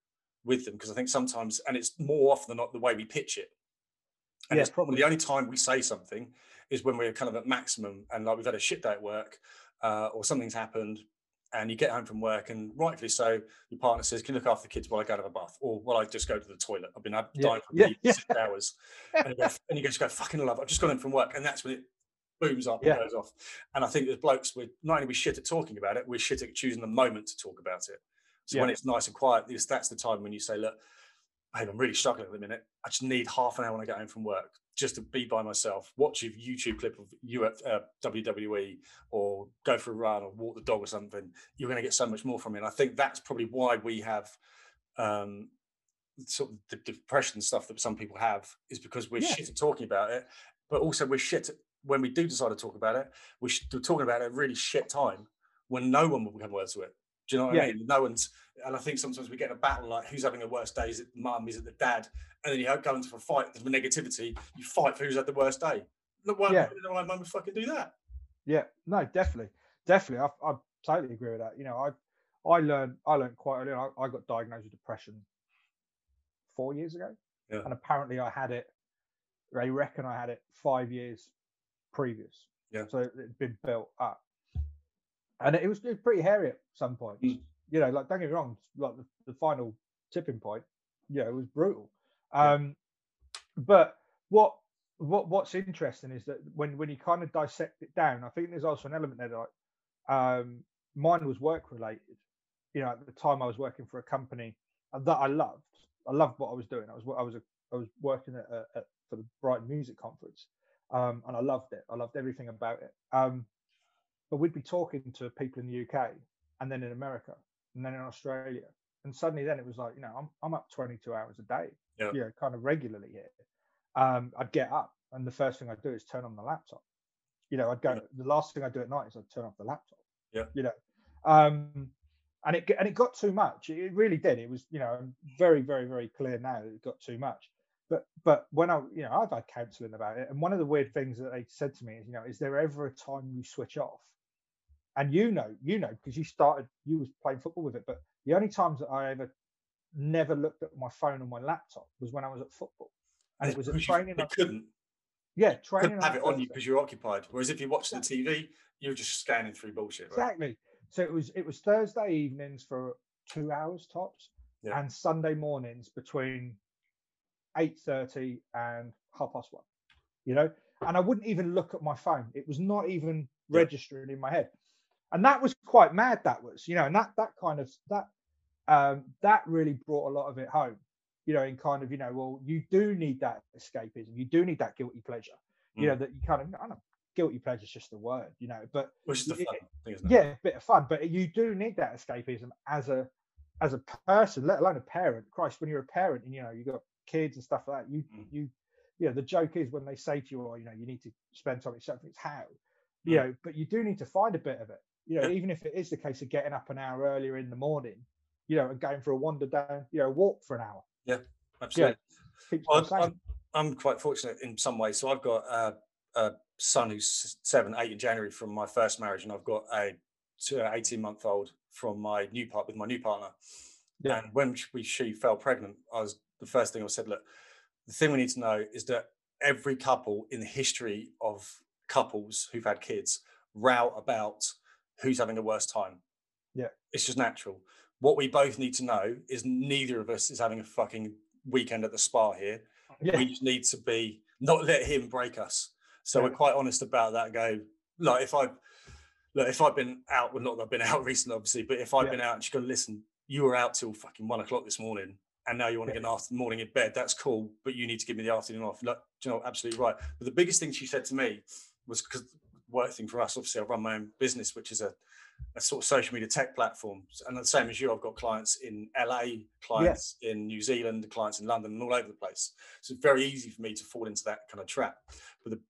with them because I think sometimes, and it's more often than not the way we pitch it. And Yeah, it's probably. the only time we say something is when we're kind of at maximum and like we've had a shit day at work uh, or something's happened and you get home from work and rightfully so, your partner says, Can you look after the kids while I go to have a bath? Or while I just go to the toilet? I've been I've Yeah, dying for yeah, yeah, yeah. six hours. And you, go, and you just go, fucking love, I've just got in from work. And that's when it booms up Yeah. and goes off. And I think as blokes, we're not only we shit at talking about it, we're shit at choosing the moment to talk about it. So when it's nice and quiet, that's the time when you say, look, babe, I'm really struggling at the minute. I just need half an hour when I get home from work just to be by myself, watch a YouTube clip of you at uh, WWE or go for a run or walk the dog or something. You're going to get so much more from it. And I think that's probably why we have um, sort of the depression stuff that some people have is because we're Yeah. shit at talking about it, but also we're shit at, when we do decide to talk about it. We're, we're talking about it at a really shit time when no one will become words to it. Do you know what I mean? No one's, and I think sometimes we get in a battle like who's having the worst day? Is it the mum? Is it the dad? And then you go into a fight with negativity. You fight for who's had the worst day. Look, why, Yeah. why would fucking do that? Yeah, no, definitely, definitely. I, I totally agree with that. You know, I I learned I learned quite early. I, I got diagnosed with depression four years ago, Yeah. and apparently I had it. They reckon I had it five years previous. Yeah. So it'd been built up, and it was, it was pretty hairy at some points. Mm. You know, like don't get me wrong, like the, the final tipping point, you know, it was brutal. Yeah. Um, but what what what's interesting is that when when you kind of dissect it down, I think there's also an element there that um, mine was work related. You know, at the time I was working for a company that I loved. I loved what I was doing. I was I was a, I was working at, a, at for the Brighton Music Conference, um, and I loved it. I loved everything about it. Um, but we'd be talking to people in the UK, and then in America, and then in Australia, and suddenly then it was like, you know, I'm I'm up 22 hours a day, Yeah. you know, kind of regularly here. Um, I'd get up, and the first thing I'd do is turn on the laptop. You know, I'd go. Yeah. The last thing I do at night is I'd turn off the laptop. Yeah. You know, um, and it and it got too much. It really did. It was, you know, very, very, very clear now that it got too much. But but when I, you know, I've had counselling about it, and one of the weird things that they said to me is, you know, is there ever a time you switch off? And you know, you know, because you started, you was playing football with it. But the only times that I ever never looked at my phone or my laptop was when I was at football, and it was at training. You on- couldn't, yeah, training. couldn't have it on you because you're occupied. Whereas if you watch the TV, you're just scanning through bullshit. Right? Exactly. So it was it was Thursday evenings for two hours tops, Yeah. and Sunday mornings between eight thirty and half past one. You know, and I wouldn't even look at my phone. It was not even Yeah. registering in my head, and that was quite mad. That was, you know, and that that kind of that um that really brought a lot of it home. You know, in kind of you know, well, you do need that escapism. You do need that guilty pleasure. You Mm. know, that you kind of I don't know, guilty pleasure is just a word. You know, but Which is Yeah. fun thing, isn't it? yeah, bit of fun, but you do need that escapism as a as a person, let alone a parent. Christ, when you're a parent and you know you got kids and stuff like that, you Mm. you you know the joke is when they say to you, oh, you know, you need to spend time with something. It's how, you Mm. know, but you do need to find a bit of it. You know, even if it is the case of getting up an hour earlier in the morning, you know, and going for a wander down, you know, walk for an hour. Yeah, absolutely. Keeps Well. I'm, I'm quite fortunate in some ways. So I've got a, a son who's seven, eight in January from my first marriage, and I've got a 18 month old from my new part with my new partner. Yeah. And when sh- we she fell pregnant, I was the first thing I said, look, the thing we need to know is that every couple in the history of couples who've had kids route about who's having the worst time. Yeah. It's just natural. What we both need to know is neither of us is having a fucking weekend at the spa here. yeah, We just need to be not let him break us. So Yeah. we're quite honest about that. Go like if I look if I've been out, well not that I've been out recently, obviously, but if I've Yeah. been out and she's going to listen, you were out till fucking one o'clock this morning, and now you want to get an after morning in bed. That's cool, but you need to give me the afternoon off. Look, you know, absolutely right. But the biggest thing she said to me was because work thing for us. Obviously, I run my own business, which is a a sort of social media tech platform. And the same as you, I've got clients in LA, clients in New Zealand, clients in London, and all over the place. So it's very easy for me to fall into that kind of trap. But the,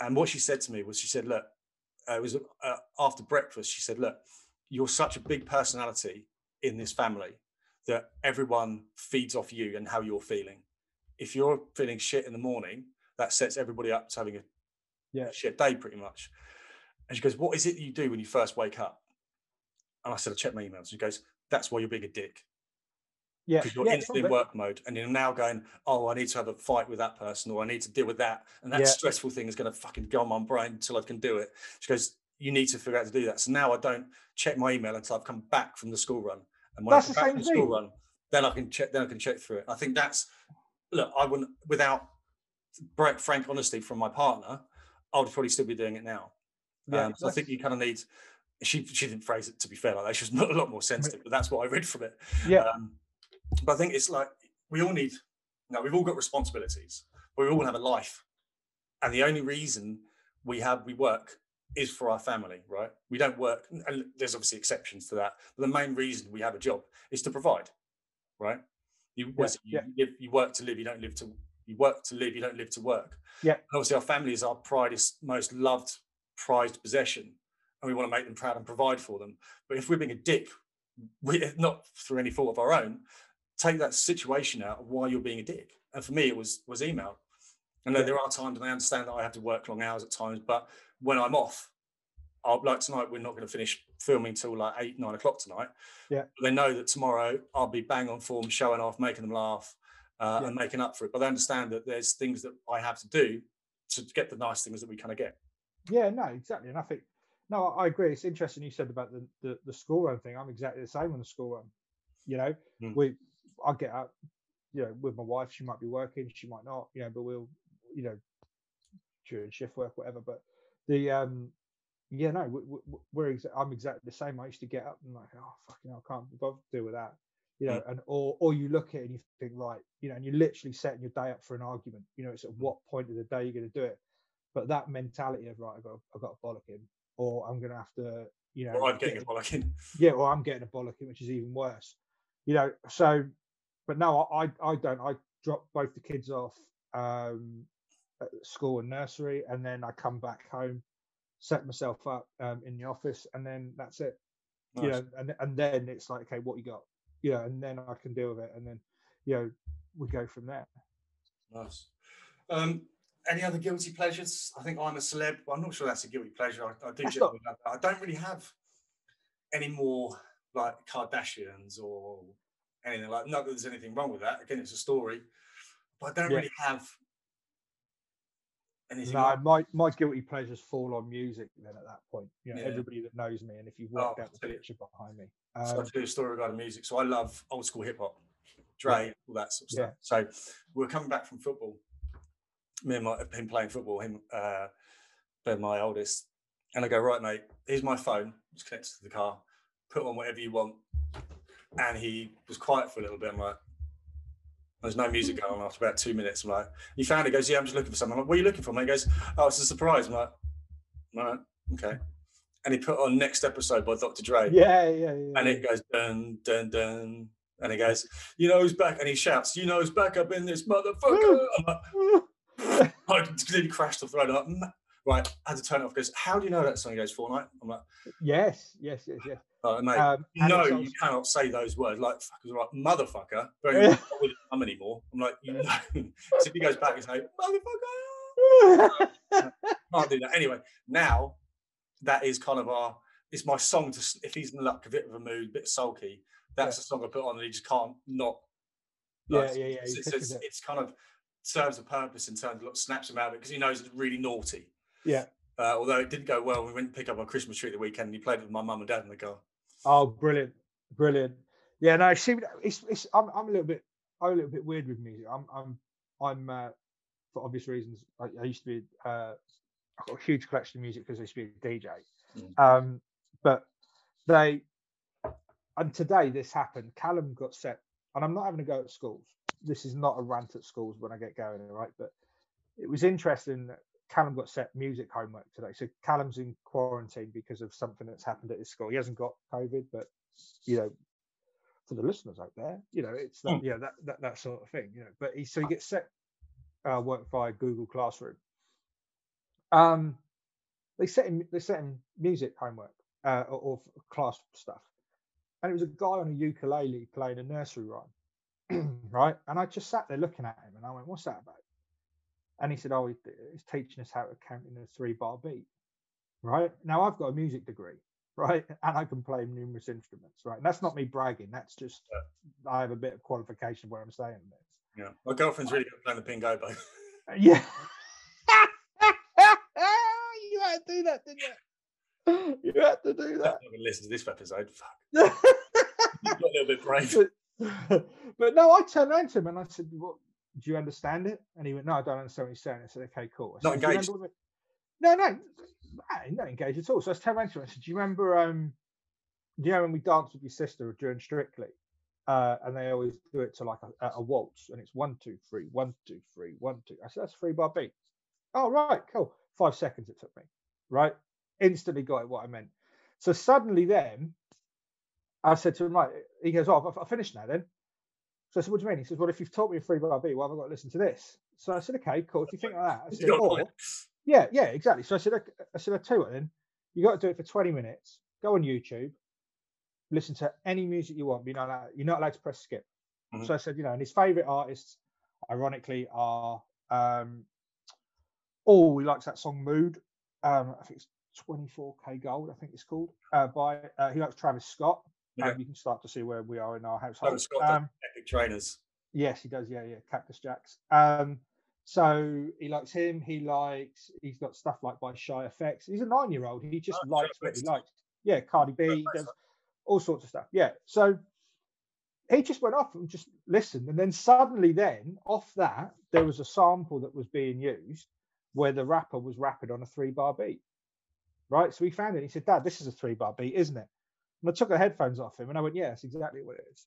and what she said to me was, she said, "Look, uh, it was uh, after breakfast. She said, look, you're such a big personality in this family that everyone feeds off you and how you're feeling. If you're feeling shit in the morning, that sets everybody up to having a Yeah. shit day pretty much. And she goes, What is it you do when you first wake up? And I said, I check my emails. She goes, That's why you're being a dick. Yeah, because you're yeah, instantly in work mode and you're now going, oh, I need to have a fight with that person or I need to deal with that. And that Yeah. stressful thing is going to fucking go on my brain until I can do it. She goes, you need to figure out how to do that. So now I don't check my email until I've come back from the school run. And when That's I come back from the school run, then I can check, then I can check through it. I think that's, look, I wouldn't, without frank honesty from my partner, I would probably still be doing it now. Yeah, um, so I think you kind of need, she, she didn't phrase it to be fair like that. She was not a lot more sensitive, but that's what I read from it. Yeah. Um, but I think it's like we all need. No, we've all got responsibilities, but we all have a life, and the only reason we have we work is for our family, right? We don't work, and there's obviously exceptions to that, but the main reason we have a job is to provide, right? You, it? you, yeah. live, you work to live. You don't live to. You work to live. You don't live to work. Yeah. And obviously, our family is our proudest, most loved, prized possession, and we want to make them proud and provide for them. But if we're being a dick, we, not through any fault of our own, take that situation out of why you're being a dick. And for me, it was was email. And then Yeah. there are times, and I understand that I have to work long hours at times, but when I'm off, I'll like tonight, we're not going to finish filming till like eight, nine o'clock tonight. Yeah. But they know that tomorrow I'll be bang on form, showing off, making them laugh, uh, Yeah. and making up for it. But I understand that there's things that I have to do to get the nice things that we kind of get. Yeah, no, exactly. And I think no, I agree. It's interesting you said about the the, the school run thing. I'm exactly the same on the school run. You know, Mm. we I get up, you know, with my wife. She might be working, she might not. You know, but we'll, you know, during shift work, whatever. But the um, yeah, no, we, we, we're exa- I'm exactly the same. I used to get up and like, oh fucking, hell, I can't be bothered to deal with that. You know, and or or you look at it and you think, right, you know, and you're literally setting your day up for an argument. You know, it's at what point of the day you're going to do it. But that mentality of right, I've got, I've got to bollock him, or I'm going to have to, you know, Or I'm get getting a bollocking. yeah, or I'm getting a bollocking, which is even worse. You know, so but no, I I I don't. I drop both the kids off um at school and nursery, and then I come back home, set myself up um in the office, and then that's it. You know, and and then it's like, okay, what you got? You know, and then I can deal with it, and then you know we go from there. Nice. Um, any other guilty pleasures? I think I'm a celeb. But I'm not sure that's a guilty pleasure. I, I do That's generally love that. I don't really have any more like Kardashians or anything like. Not that there's anything wrong with that. Again, it's a story, but I don't Yeah. really have. No, like- my my guilty pleasures fall on music. Then at that point, you know, Yeah. everybody that knows me, and if you've worked Oh, out the picture behind me, So um, I do a story regarding music. So I love old school hip hop, Dre, all that sort of Yeah. stuff. So we are coming back from football. Me and my, him playing football, him, uh, Ben, my oldest. And I go, right, mate, here's my phone. It's connected to the car. Put on whatever you want. And he was quiet for a little bit. I'm like, there's no music going on after about two minutes. I'm like, you found it? He goes, yeah, I'm just looking for something. I'm like, what are you looking for, mate? He goes, oh, it's a surprise. I'm like, all right, okay. And he put on next episode by Dr. Dre yeah, yeah, yeah. and it goes dun dun dun, and he goes, "You know who's back?" And he shouts, "You know who's back up in this motherfucker!" I'm like, I completely crashed off the road. I'm like, right, I had to turn it off. Goes, "How do you know that song?" He goes, "Fortnite." I'm like, yes, yes, yes, yes. oh, "Mate, Um, you and you cannot say those words like fuckers right, motherfucker." I'm not with mum anymore. I'm like, you know. so if he goes back and say, "Motherfucker," can't do that. Anyway, now that is kind of our. It's my song to if he's in like a bit of a mood, a bit sulky. That's Yeah. the song I put on, and he just can't not. Yeah, like, yeah, yeah, It's, it's, it's, it's kind of serves a purpose in terms of like, snaps him out of it because he knows it's really naughty. Yeah. Uh, although it didn't go well, we went to pick up our Christmas tree the weekend. and He played it with my mum and dad in the car. Oh, brilliant, brilliant. Yeah, no, see, it's, it's I'm, I'm a little bit, I'm a little bit weird with music. I'm, I'm, I'm, uh, for obvious reasons. I, I used to be, uh, I've got a huge collection of music because I used to be a DJ. Mm. Um, but they, and today this happened. Callum got set, and I'm not having to go at schools. This is not a rant at schools when I get going, right? But it was interesting that Callum got set music homework today. So Callum's in quarantine because of something that's happened at his school. He hasn't got COVID, but you know, for the listeners out there, you know, it's that, Hmm. yeah, that, that that sort of thing, you know. But he so he gets set uh, work via Google Classroom. Um, they set him they set him music homework uh, or, or class stuff, and it was a guy on a ukulele playing a nursery rhyme, right? And I just sat there looking at him, and I went, "What's that about?" And he said, "Oh, he's teaching us how to count in a three bar beat." Right now, I've got a music degree, right? And I can play numerous instruments, right? And that's not me bragging. That's just yeah. I have a bit of qualification where I'm saying this. Yeah, my girlfriend's really good at playing the pingo, bow. Uh, yeah. you had to do that, didn't you? You had to do that. I'm listen to this episode. Fuck. you got a little bit brave. But, but, no, I turned around to him and I said, "What? Do you understand it?" And he went, "No, I don't understand what you're saying." I said, "Okay, cool." I said, Not engaged. No, no, not engaged at all. So I around to him. I said, "Do you remember? Um, do you know when we danced with your sister during Strictly?" Uh, and they always do it to like a, a, waltz, and it's one, two, three, one, two, three, one, two. I said, that's three bar beat. Oh, right, cool. Five seconds it took me, right? Instantly got it what I meant. So suddenly then, I said to him, right, he goes, oh, I've, I've finished now then. So I said, what do you mean? He says, well, if you've taught me a three bar beat, well, I've got to listen to this. So I said, okay, cool. If you think like that, I said, or, yeah, yeah, exactly. So I said, I said, I tell you what then, you got to do it for 20 minutes. Go on YouTube, listen to any music you want. You're not allowed, you're not allowed to press skip. Mm-hmm. So I said, you know, and his favorite artists, ironically, are um, oh, he likes that song Mood. Um, I think it's 24kGoldn. I think it's called uh, by uh, he likes Travis Scott. Yeah. Um, you can start to see where we are in our household. Scott, um, epic trainers. Yes, he does. Yeah, yeah, Cactus Jacks. Um, so he likes him. He likes. He's got stuff like by Shy Effects. He's a nine-year-old. He just oh, likes what he likes. Yeah, Cardi B. does all sorts of stuff. Yeah. So he just went off and just listened. And then suddenly, then off that, there was a sample that was being used where the rapper was rapping on a three bar beat. Right. So he found it. He said, Dad, this is a three bar beat, isn't it? And I took the headphones off him and I went, Yeah, that's exactly what it is.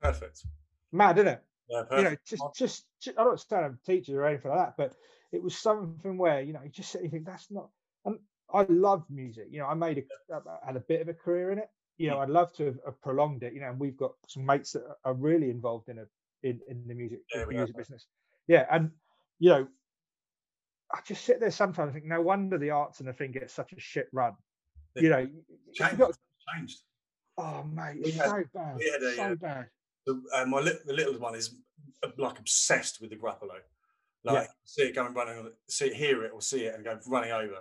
Perfect. Mad, isn't it? Yeah, perfect. You know, just, just, just, I don't stand a teacher or anything like that, but it was something where, you know, you just you think that's not, and I love music. You know, I made a, uh, had a bit of a career in it you know, mm. I'd love to have, have, prolonged it. You know, and we've got some mates that are really involved in a in, in the music, yeah, the music business. Yeah, and you know, I just sit there sometimes and think, no wonder the arts and the thing gets such a shit run. you know, changed. Got, changed. Oh mate, it's had, so bad. A, so uh, bad. The, uh, my li- the little one is like obsessed with the Gruffalo. Like yeah. see it going running, see it, hear it, or see it, and go running over.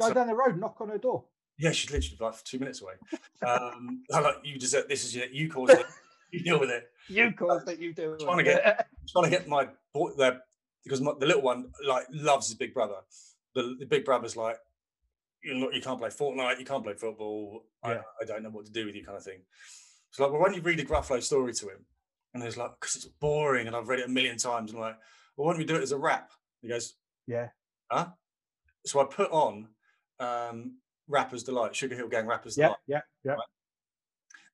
Go so, down the road, knock on her door. Yeah, she's literally like two minutes away. Um, I'm like, you deserve this is you caused it. You deal with it. You caused it. You deal with trying it. To get, trying to get my boy there because my, the little one like loves his big brother. The, the big brother's like, you can't play Fortnite, you can't play football. Yeah. I, I, don't know what to do with you, kind of thing. It's like, well, why don't you read a Gruffalo story to him? And he's like, because it's boring, and I've read it a million times. And I'm like, well, why don't we do it as a rap? He goes, yeah, huh? So I put on um, Rappers Delight, Sugar Hill Gang Rappers yeah, Delight. Yeah, yeah, right?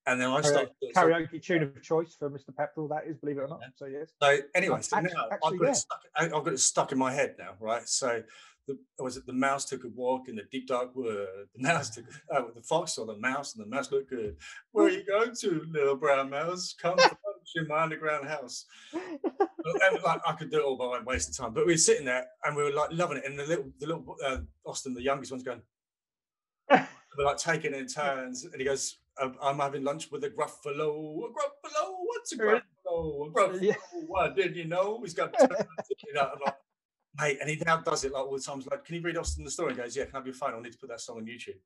And then I started karaoke so, tune of choice for Mr. Pepperell. That is, believe it or not. Yeah. So yes. So anyway, so actually, now actually, I've, got yeah. stuck, I've got it stuck in my head now, right? So the, was it the mouse took a walk in the deep dark wood? The mouse took uh, the fox saw the mouse, and the mouse looked good. Where are you going to, little brown mouse? Come in my underground house. and, like, I could do it all by wasting time, but we were sitting there and we were like loving it. And the little, the little uh, Austin, the youngest one's going, we're like taking in turns, and he goes, "I'm having lunch with a Gruffalo. A Gruffalo? What's a Gruffalo? A Gruffalo? Yeah. What did you know? He's got." you know, I'm like, mate, and he now does it like all the times. Like, can you read Austin the story? And goes, "Yeah, can I have your phone? I need to put that song on YouTube."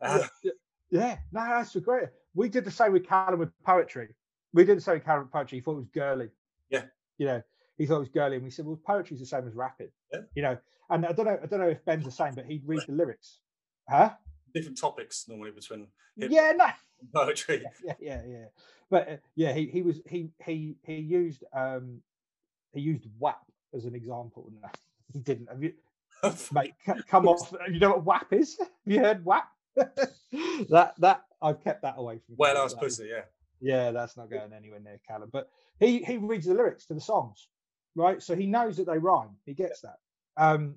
Uh, yeah, yeah, no, that's great. We did the same with Callum with poetry. We did the same with Callum with poetry. He thought it was girly. Yeah, you know, he thought it was girly, and we said, "Well, poetry's the same as rapping." Yeah. You know, and I don't know, I don't know if Ben's the same, but he'd read the lyrics. Huh? different topics normally between yeah no poetry yeah yeah yeah but uh, yeah he he was he he he used um he used WAP as an example he didn't. Have you mate come off you know what WAP is? Have you heard WAP? That that I've kept that away from well I was pussy yeah. Yeah that's not going anywhere near Callum but he he reads the lyrics to the songs right? So he knows that they rhyme. He gets that. Um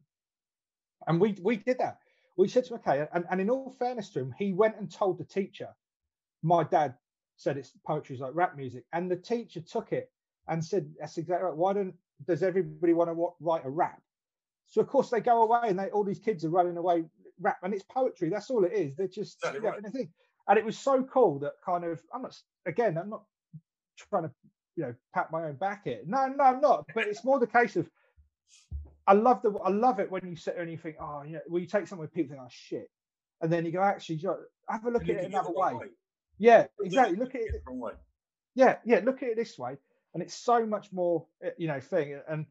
and we we did that. We said to him, okay, and, and in all fairness to him, he went and told the teacher, my dad said it's poetry is like rap music. And the teacher took it and said, that's exactly right. Why don't, does everybody want to write a rap? So of course they go away and they, all these kids are running away rap and it's poetry. That's all it is. They're just, you right. anything. And it was so cool that kind of, I'm not, again, I'm not trying to, you know, pat my own back here. No, no, I'm not. But it's more the case of I love the I love it when you sit there and you think, oh, you know, well, you take something where people think, oh shit. and then you go, actually, you know, have a look You at it another the wrong way. Yeah, exactly. Look at it. way. Yeah, yeah. Look at it this way, and it's so much more, uh, you know, thing. And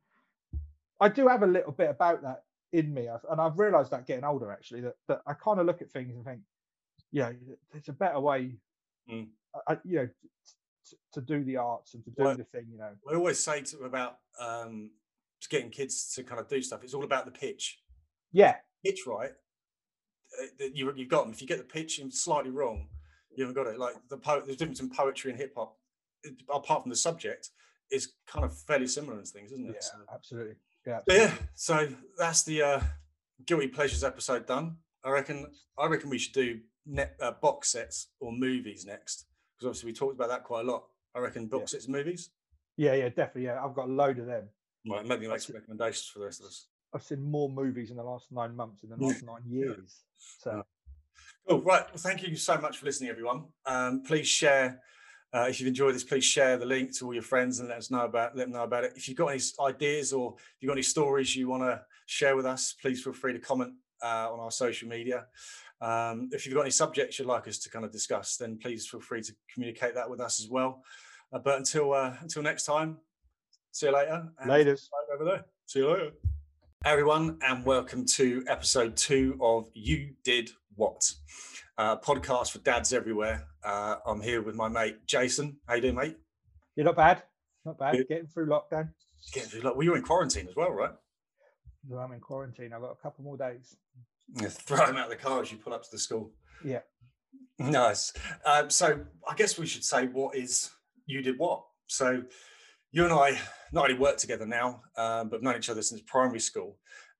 I do have a little bit about that in me, I've- and I've realised that getting older actually that that I kind of look at things and think, you know, there's a better way, Mm. I, I- you know, to, to do the arts and to do Well, the thing, you know. I always say to about um, getting kids to kind of do stuff. It's all about the pitch. Yeah, Pitch right, uh, you, you've got them. If you get the pitch slightly wrong, you haven't got it. Like the po- there's difference in poetry and hip hop. Apart from the subject, is kind of fairly similar in things, isn't it? yeah, So- absolutely. Yeah, But yeah, so that's the uh, guilty pleasures episode done. I reckon. I reckon we should do net uh, box sets or movies next because obviously we talked about that quite a lot. I reckon box sets, and movies. yeah, yeah, definitely. Yeah, I've got a load of them. Right, maybe make some recommendations for the rest of us. I've seen more movies in the last nine months than the last nine years. So Cool. Right. Well, thank you so much for listening, everyone. Um, please share. Uh, if you've enjoyed this, please share the link to all your friends and let us know about let them know about it. If you've got any ideas or if you've got any stories you want to share with us, please feel free to comment uh, on our social media. Um, if you've got any subjects you'd like us to kind of discuss, then please feel free to communicate that with us as well. Uh, but until uh, until next time, see you later. right over there. See you later. Everyone, and welcome to episode two of You Did What? Uh, podcast for dads everywhere. Uh, I'm here with my mate Jason. How you doing, mate? You're not bad. Not bad. Good. Getting through lockdown. Getting through. Like, well, you're in quarantine as well, right? Well, I'm in quarantine. I've got a couple more days. Yeah, throw him out of the car as you pull up to the school. Yeah. Nice. Um, so I guess we should say what is you did what. So you and I not only work together now, um, but known each other since primary school,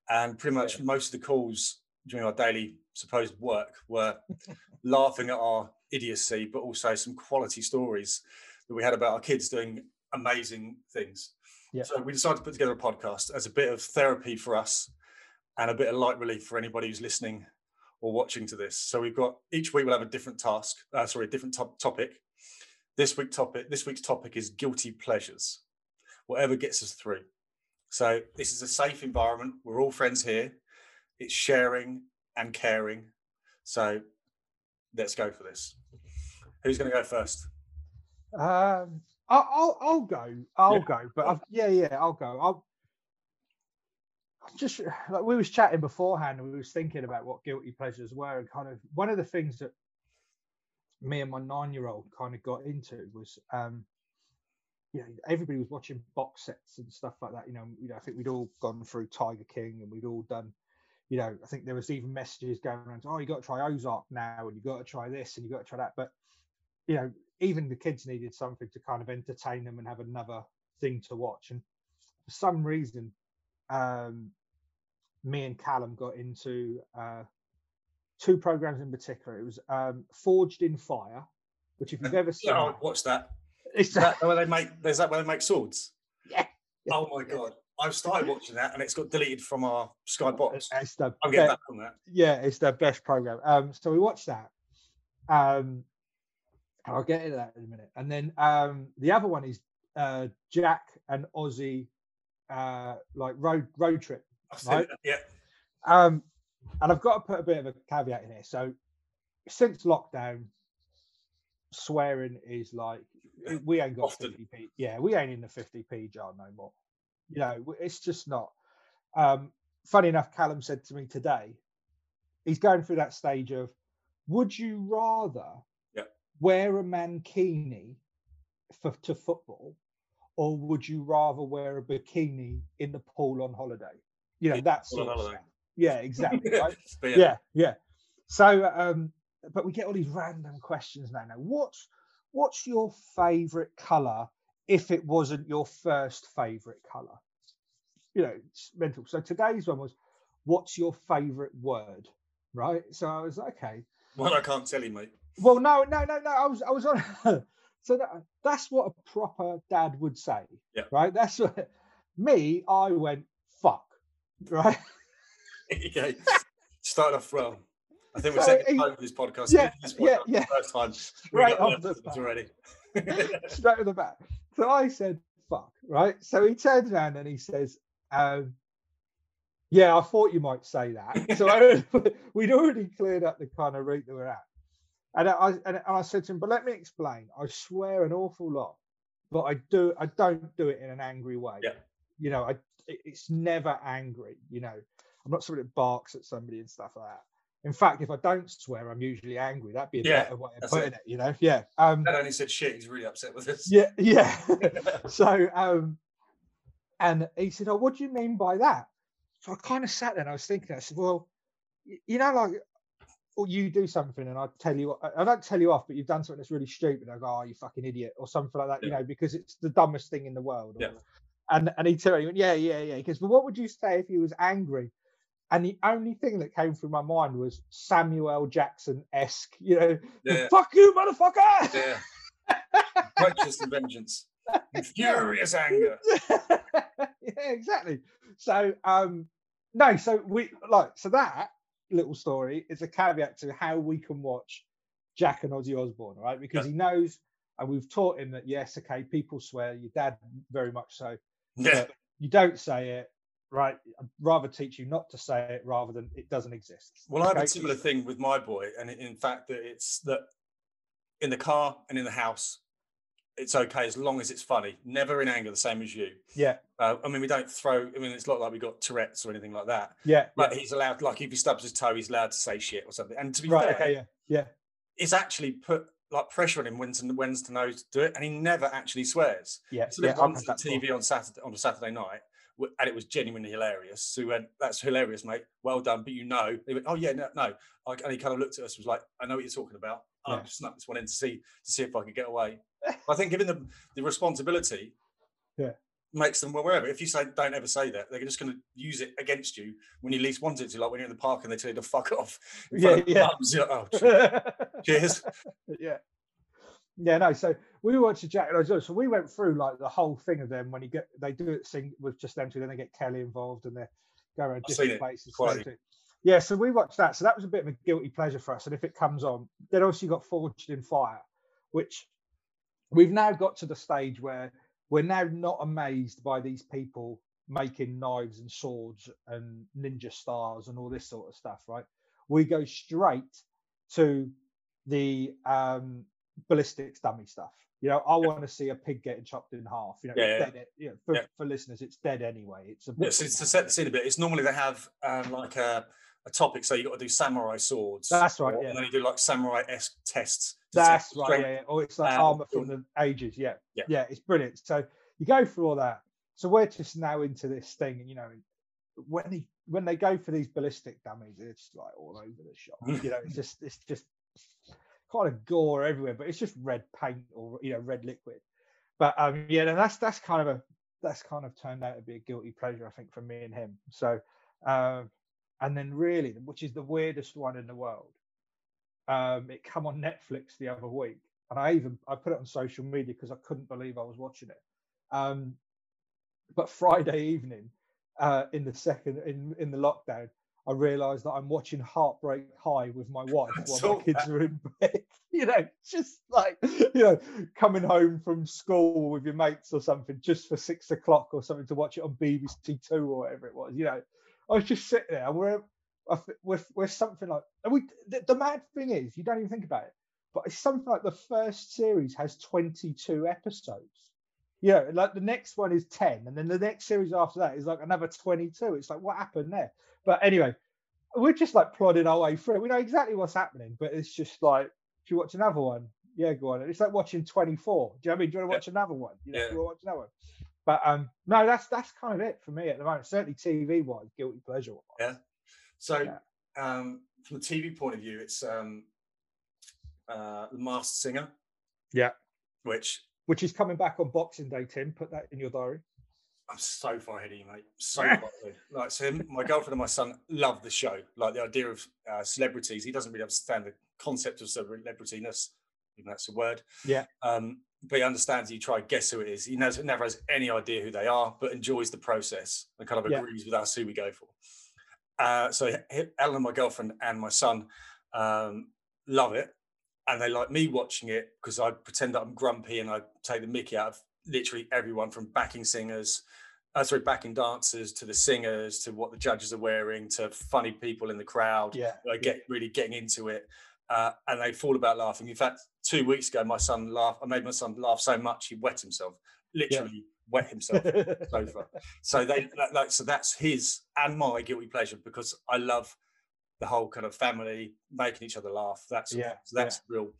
and pretty much Yeah. most of the calls during our daily supposed work were laughing at our idiocy, but also some quality stories that we had about our kids doing amazing things. Yeah. So we decided to put together a podcast as a bit of therapy for us and a bit of light relief for anybody who's listening or watching to this. So we've got each week we'll have a different task, uh, sorry, a different top topic. This week topic, this week's topic is guilty pleasures. Whatever gets us through. So this is a safe environment. We're all friends here. It's sharing and caring. So let's go for this. Who's going to go first? Um, I'll, I'll, I'll go. I'll Yeah. go. But I've, yeah, yeah, I'll go. I'll I'm just like we was chatting beforehand, and we was thinking about what guilty pleasures were, and kind of one of the things that me and my nine-year-old kind of got into was, um, you know, everybody was watching box sets and stuff like that. You know, you know, I think we'd all gone through Tiger King, and we'd all done. You know, I think there was even messages going around. Oh, you got to try Ozark now, and you got to try this, and you got to try that. But you know, even the kids needed something to kind of entertain them and have another thing to watch. And for some reason, um, me and Callum got into uh, two programs in particular. It was um, Forged in Fire, which if you've ever seen, Oh, what's that? it's Is that where they make? Is that where they make swords? Yeah. Oh my god! I've started watching that, and it's got deleted from our Sky box. it's the I'm getting be- back on that. yeah, it's the best program. Um, so we watched that. Um, and I'll get into that in a minute. And then um, the other one is uh, Jack and Ozzy, uh, like road road trip. Right. that, Yeah. Um, and I've got to put a bit of a caveat in here. So since lockdown, swearing is like we ain't got Often. 50p. Yeah, we ain't in the 50p jar no more. You know, it's just not. Um, funny enough, Callum said to me today, he's going through that stage of, would you rather wear a mankini for to football, or would you rather wear a bikini in the pool on holiday? You know, Yeah, that pool on holiday. Yeah, exactly. right? Yeah. yeah. yeah, So, um, but we get all these random questions now. Now, what's what's your favourite colour if it wasn't your first favourite colour? You know, it's mental. So today's one was, what's your favourite word? Right. So I was like, okay. Well, I can't tell you, mate. Well, no, no, no, no. I was, I was on. so that, that's what a proper dad would say. Yeah. Right. That's what me. I went fuck. Right. okay. Started off well. I think we're So second time this podcast. yeah, This yeah, podcast, yeah. First time. We got off the already. straight to the back. So I said, fuck, right? So he turns around and he says, um, Yeah, I thought you might say that. So I, we'd already cleared up the kind of route that we're at. And I, and I said to him, but let me explain. I swear an awful lot, but I do I don't do it in an angry way. Yeah. You know, I it's never angry. You know, I'm not somebody that barks at somebody and stuff like that. In fact, if I don't swear, I'm usually angry. That'd be a Yeah, better way of putting it. it. You know, yeah. Um, Dad only said shit. He's really upset with us. yeah, yeah. so, um, and he said, "Oh, what do you mean by that?" So I kind of sat there and I was thinking. I said, "Well, you know, like, or you do something and I tell you, I don't tell you off, but you've done something that's really stupid. I go, "Oh, you fucking idiot," or something like that. You know, because it's the dumbest thing in the world. or Yeah. And and he turned, he went, "Yeah, yeah, yeah." He goes, "But what would you say if he was angry?" And the only thing that came through my mind was Samuel Jackson esque, you know, Yeah. "Fuck you, motherfucker!" Yeah. Righteous and vengeance. And furious anger. yeah, exactly. So um no, so we like so that little story is a caveat to how we can watch Jack and Ozzy Osbourne, right? Because he knows and we've taught him that yes, okay, people swear, your dad very much so. Yeah. You don't say it, right? I'd rather teach you not to say it rather than it doesn't exist. Well, I have Okay? a similar thing with my boy, and in fact, that it's that in the car and in the house, it's okay as long as it's funny. Never in anger, the same as you. Yeah, Uh, I mean, we don't throw. I mean, it's not like we got Tourette's or anything like that. yeah, But yeah. he's allowed, like, if he stubs his toe, he's allowed to say shit or something. And to be Right, fair, okay, yeah, yeah. it's actually put like pressure on him when to when's to know to do it, and he never actually swears. Yeah, So yeah, they've gone I've to the. TV on Saturday on a Saturday night, and it was genuinely hilarious. So we went, "That's hilarious, mate. Well done." But you know, they went, "Oh yeah, no, no." And he kind of looked at us, was like, "I know what you're talking about. I Yeah. just snuck this one in to see to see if I could get away." I think giving them the responsibility, Yeah. makes them aware of it. If you say, "Don't ever say that," they're just going to use it against you when you least want it to. Like when you're in the park and they tell you to fuck off. Yeah, yeah. you're like, oh, cheers. yeah. Yeah, no. So we watched the Jack and. So we went through like the whole thing of them when you get they do it sing with just them two, then they get Kelly involved and they go around I've different places. Quality. so to- Yeah, so we watched that. So that was a bit of a guilty pleasure for us. And if it comes on, then also you got Forged in Fire, which we've now got to the stage where we're now not amazed by these people making knives and swords and ninja stars and all this sort of stuff, right? We go straight to the um ballistics dummy stuff. You know, I want to see a pig getting chopped in half. You know, Yeah, yeah. dead. You know, for, Yeah. for listeners, it's dead anyway. It's a Yeah, it's to set the scene a bit. It's normally they have um, like a, a topic, so you got to do samurai swords. That's right, or- yeah. And then you do like samurai esque tests. That's right. strength. Yeah, yeah. Or it's like um, armor from the ages. Yeah. Yeah. Yeah. It's brilliant. So you go through all that. So we're just now into this thing, and you know, when they when they go for these ballistic dummies, it's like all over the shop. you know, it's just it's just kind of gore everywhere, but it's just red paint or you know red liquid. But um, yeah, and that's that's kind of a that's kind of turned out to be a guilty pleasure, I think, for me and him. So, um, and then really, which is the weirdest one in the world, um, it come on Netflix the other week, and I even I put it on social media because I couldn't believe I was watching it. Um, but Friday evening, uh, in the second in in the lockdown, I realised that I'm watching Heartbreak High with my wife while my kids are in bed. You know, just like you know, coming home from school with your mates or something, just for six o'clock or something to watch it on BBC Two or whatever it was. You know, I was just sitting there. We're we're, we're something like we. The, the mad thing is, you don't even think about it, but it's something like the first series has 22 episodes. Yeah, like the next one is 10, and then the next series after that is like another 22. It's like, what happened there? But anyway, we're just like plodding our way through. We know exactly what's happening, but it's just like, do you watch another one? Yeah, go on. It's like watching 24. Do you know what I mean? Do you want to Yeah. watch another one? You know, Yeah. do you want to watch another one? But um, no, that's that's kind of it for me at the moment. Certainly TV wise, guilty pleasure. Yeah. So, Yeah. um, from a TV point of view, it's um, uh, The Masked Singer, Yeah. which Which is coming back on Boxing Day, Tim. Put that in your diary. I'm so far ahead of you, mate. So far ahead. Like, so my girlfriend and my son love the show. Like the idea of uh, celebrities. He doesn't really understand the concept of celebrityness, even that's a word. Yeah. Um, but he understands. He try and guess who it is. He knows, never has any idea who they are, but enjoys the process and kind of Yeah. agrees with us who we go for. Uh, so Ellen, my girlfriend, and my son um, love it, and they like me watching it because I pretend that I'm grumpy and I take the Mickey out of literally everyone from backing singers uh, sorry, backing dancers to the singers to what the judges are wearing to funny people in the crowd. Yeah, uh, get really getting into it, uh, and they fall about laughing. In fact, two weeks ago, my son laughed. I made my son laugh so much he wet himself, literally wet himself sofa. So they like so that's his and my guilty pleasure because I love the whole kind of family making each other laugh. That's Yeah, so that's real